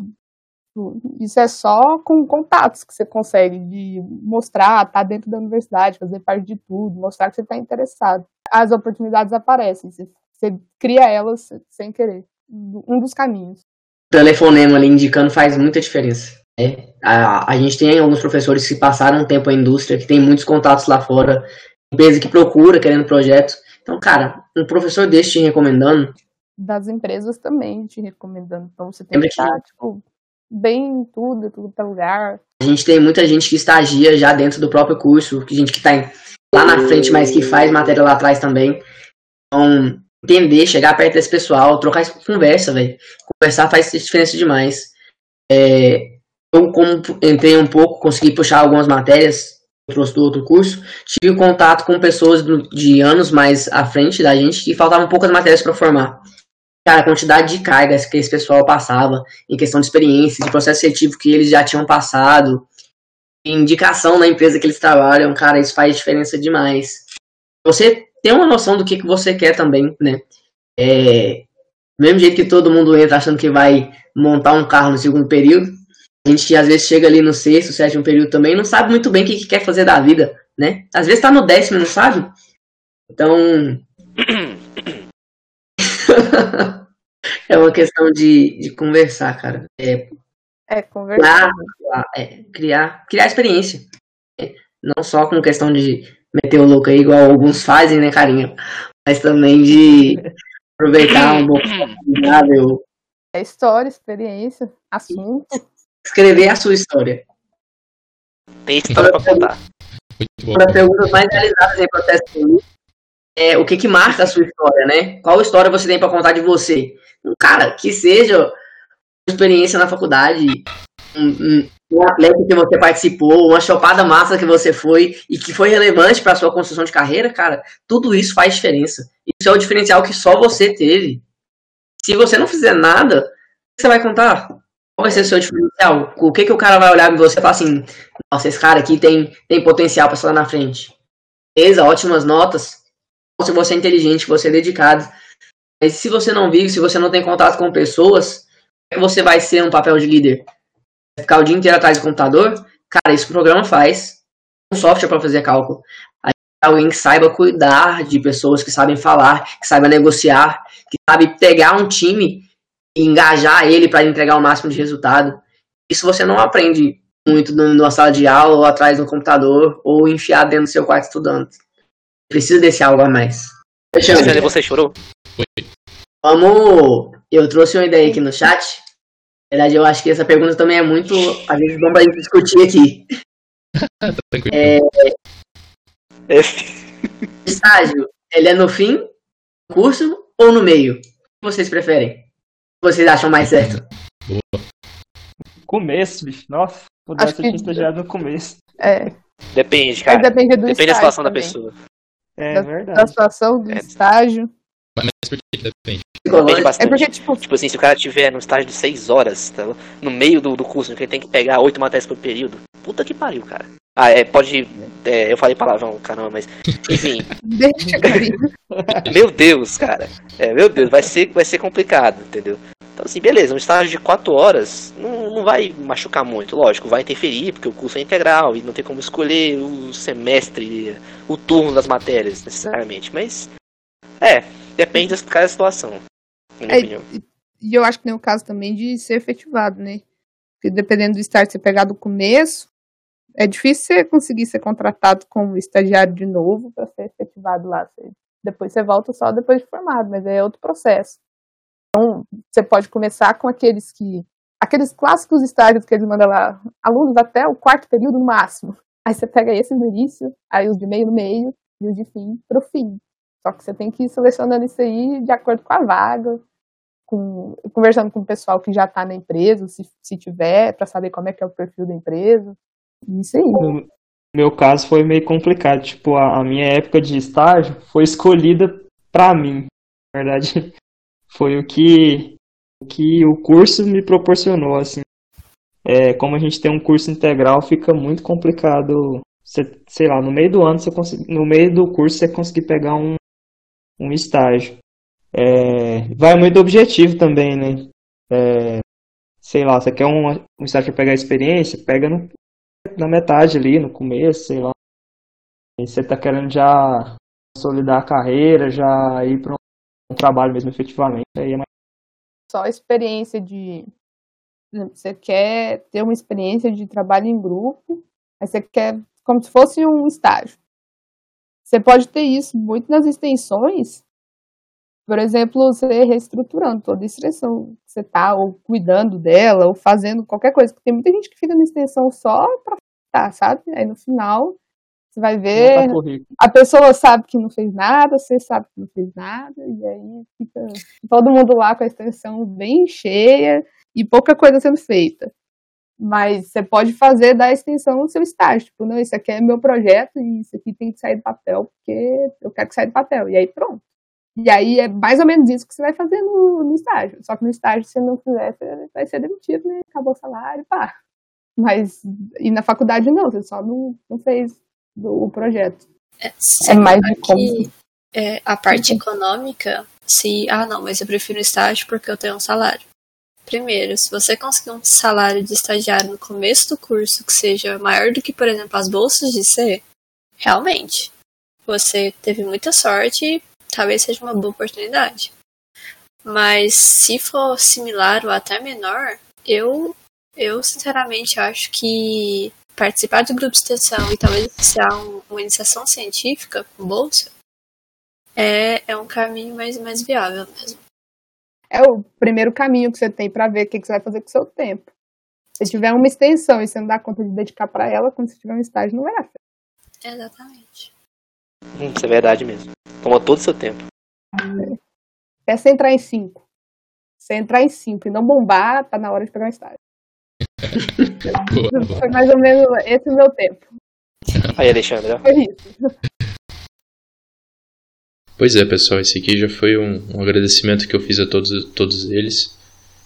isso é só com contatos que você consegue de mostrar, estar tá dentro da universidade, fazer parte de tudo, mostrar que você está interessado. As oportunidades aparecem, você, você cria elas sem querer. um dos caminhos. telefonema ali indicando faz muita diferença. É, a, a gente tem alguns professores que passaram um tempo na indústria, que tem muitos contatos lá fora, empresa que procura, querendo projetos. Então, cara, um professor desse te recomendando. Das empresas também te recomendando. Então você tem que estar, tipo, bem em tudo, em tudo que é lugar. A gente tem muita gente que estagia já dentro do próprio curso, que gente que tá em- lá na frente, mas que faz matéria lá atrás também. Então, entender, chegar perto desse pessoal, trocar conversa, velho. Conversar faz diferença demais. É, eu, como entrei um pouco, consegui puxar algumas matérias, eu trouxe do outro curso, tive contato com pessoas do- de anos mais à frente da gente que faltavam poucas matérias para formar. Cara, a quantidade de cargas que esse pessoal passava, em questão de experiência, de processo seletivo que eles já tinham passado, indicação na empresa que eles trabalham, cara, isso faz diferença demais. Você tem uma noção do que, que você quer também, né? É, do mesmo jeito que todo mundo entra achando que vai montar um carro no segundo período, a gente às vezes chega ali no sexto, sétimo período também, não sabe muito bem o que, que quer fazer da vida, né? Às vezes tá no décimo, não sabe? Então. (coughs) é uma questão de, de conversar, cara. É, É, conversar. criar, é, criar, criar experiência. É, Não só com questão de meter o louco aí, igual alguns fazem, né, carinha? Mas também de (laughs) aproveitar um pouco (laughs) saudável, É história, experiência, assunto. escrever a sua história. Tem história pra contar. Bom. Uma das perguntas mais realizadas em processo é o que que marca a sua história, né? Qual história você tem pra contar de você? Um cara que seja experiência na faculdade, um, um- um atleta que você participou, uma chopada massa que você foi e que foi relevante pra sua construção de carreira, cara, tudo isso faz diferença. Isso é o diferencial que só você teve. Se você não fizer nada, o que você vai contar? Qual vai ser o seu diferencial? O que que o cara vai olhar em você e falar assim, nossa, esse cara aqui tem, tem potencial pra estar na frente. Beleza, ótimas notas. Se você é inteligente, você é dedicado. Mas se você não vive, se você não tem contato com pessoas, você vai ser um papel de líder? Ficar o dia inteiro atrás do computador? Cara, isso que o programa faz. Um software para fazer cálculo. Aí alguém que saiba cuidar de pessoas, que sabem falar, que saiba negociar, que sabe pegar um time e engajar ele para entregar o máximo de resultado. Isso você não aprende muito no- numa sala de aula, ou atrás do computador, ou enfiar dentro do seu quarto estudando. Precisa desse algo a mais. Alexandre, você chorou? Vamos. Eu trouxe uma ideia aqui no chat. Na verdade, eu acho que essa pergunta também é muito. Às vezes, bom pra gente discutir aqui. (laughs) Tranquilo. É, É, estágio, ele é no fim do curso ou no meio? O que vocês preferem? O que vocês acham mais certo? Começo, bicho. Nossa, pudesse Acho eu tinha que- estagiado no começo. É, Depende, mas cara. depende do Depende da situação da também. pessoa. É Da- verdade. Da situação, do É. estágio. Mas por que que Depende Psicológico? É porque, tipo, Tipo assim, se o cara tiver no estágio de 6 horas, tá? no meio do, do curso, que ele tem que pegar 8 matérias por período, puta que pariu, cara. Ah, é, pode. é, eu falei palavrão, caramba, mas. Enfim, (laughs) deixa, carinho. meu Deus, cara. É, meu Deus, vai ser, vai ser complicado, entendeu? Então, assim, beleza, um estágio de 4 horas não, não vai machucar muito, lógico, vai interferir, porque o curso é integral e não tem como escolher o semestre, o turno das matérias, necessariamente. Mas, é, depende de cada situação, É, opinião. E eu acho que tem o caso também de ser efetivado, né? Porque dependendo do estágio que você pegar do começo, é difícil você conseguir ser contratado como estagiário de novo para ser efetivado lá. Você- depois você volta só depois de formado, mas é outro processo. Então, você pode começar com aqueles que. Aqueles clássicos estágios que ele manda lá, alunos até o quarto período no máximo. Aí você pega esses no início, aí os de meio no meio, e os de fim pro fim. Só que você tem que ir selecionando isso aí de acordo com a vaga, com, conversando com o pessoal que já está na empresa, se, se tiver, para saber como é que é o perfil da empresa. Isso aí. No meu caso foi meio complicado. Tipo, a, a minha época de estágio foi escolhida pra mim. Na verdade, (laughs) foi o que, o que o curso me proporcionou, assim. É, como a gente tem um curso integral, fica muito complicado. Você, sei lá, no meio do ano, você consegui, no meio do curso, você conseguir pegar um, um estágio. É, vai muito do objetivo também, né? É, sei lá, você quer um, um estágio para pegar experiência, pega no, na metade ali, no começo, sei lá. E você tá querendo já consolidar a carreira, já ir para um, um trabalho mesmo efetivamente, aí é mais só experiência de. Você quer ter uma experiência de trabalho em grupo, aí você quer como se fosse um estágio. Você pode ter isso muito nas extensões, por exemplo, você reestruturando toda a extensão que você está, ou cuidando dela, ou fazendo qualquer coisa. Porque tem muita gente que fica na extensão só para tá, sabe? Aí no final você vai ver, a pessoa sabe que não fez nada, você sabe que não fez nada, e aí fica todo mundo lá com a extensão bem cheia e pouca coisa sendo feita. Mas você pode fazer da extensão o seu estágio. Tipo, não, isso aqui é meu projeto e isso aqui tem que sair do papel porque eu quero que saia do papel. E aí pronto. E aí é mais ou menos isso que você vai fazer no, no estágio. Só que no estágio, se não fizer, você vai ser demitido, né? Acabou o salário, pá. Mas, e na faculdade não, você só não, não fez o projeto. É, é mais de como. É, a parte econômica, se. Ah, não, mas eu prefiro estágio porque eu tenho um salário. Primeiro, se você conseguir um salário de estagiário no começo do curso que seja maior do que, por exemplo, as bolsas de C, realmente, você teve muita sorte talvez seja uma boa oportunidade. Mas se for similar ou até menor, eu, eu sinceramente acho que participar de grupo de extensão e talvez iniciar um, uma iniciação científica com bolsa é, é um caminho mais, mais viável mesmo. É o primeiro caminho que você tem para ver o que, que você vai fazer com o seu tempo. Se tiver uma extensão e você não dá conta de dedicar para ela, quando você tiver um estágio, não vai dar certo. Exatamente. Isso é verdade mesmo. Toma todo o seu tempo. É você entrar em 5. Se entrar em 5 e não bombar, tá na hora de pegar um estágio. (laughs) Foi mais ou menos esse o meu tempo. Aí, Alexandre. Foi isso. Pois é, pessoal, esse aqui já foi um, um agradecimento que eu fiz a todos, todos eles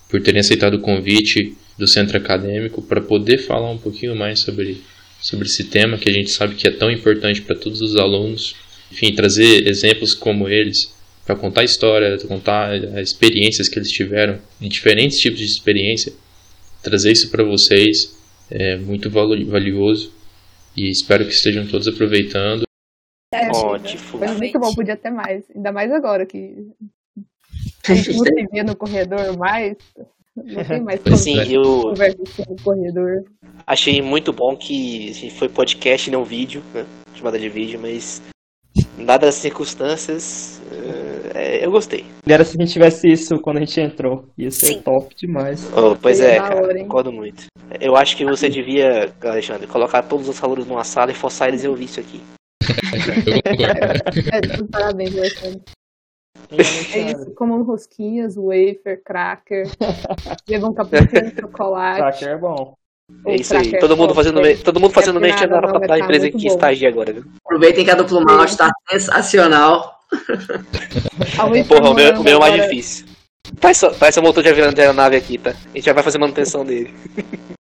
por terem aceitado o convite do centro acadêmico para poder falar um pouquinho mais sobre, sobre esse tema que a gente sabe que é tão importante para todos os alunos enfim, trazer exemplos como eles para contar história, contar as experiências que eles tiveram, em diferentes tipos de experiência, trazer isso para vocês é muito valioso e espero que estejam todos aproveitando. É, Ótimo. Foi muito bom, podia ter mais, ainda mais agora que a gente não se vê no corredor mais. Não tem mais como Sim, eu no corredor. Achei muito bom que foi podcast e não vídeo, né? chamada de vídeo, mas dadas as circunstâncias, é, eu gostei. Era se a gente tivesse isso quando a gente entrou. Ia ser Sim. top demais. Oh, pois é, cara, concordo muito. Eu acho que você devia, Alexandre, colocar todos os alunos numa sala e forçar eles a ouvir isso aqui. É, (laughs) (laughs) parabéns, Alexandre. É isso, comam rosquinhas, wafer, cracker, (laughs) bebam um cappuccino chocolate. Cracker é bom. É isso aí. Todo mundo fazendo, todo mundo fazendo mexer na, na, na empresa que estagia agora. Viu? Aproveitem que a duplo malte está sensacional. Porra, o meu, o meu é mais difícil. Faz, faz seu motor de aeronave aqui, tá? A gente já vai fazer manutenção dele.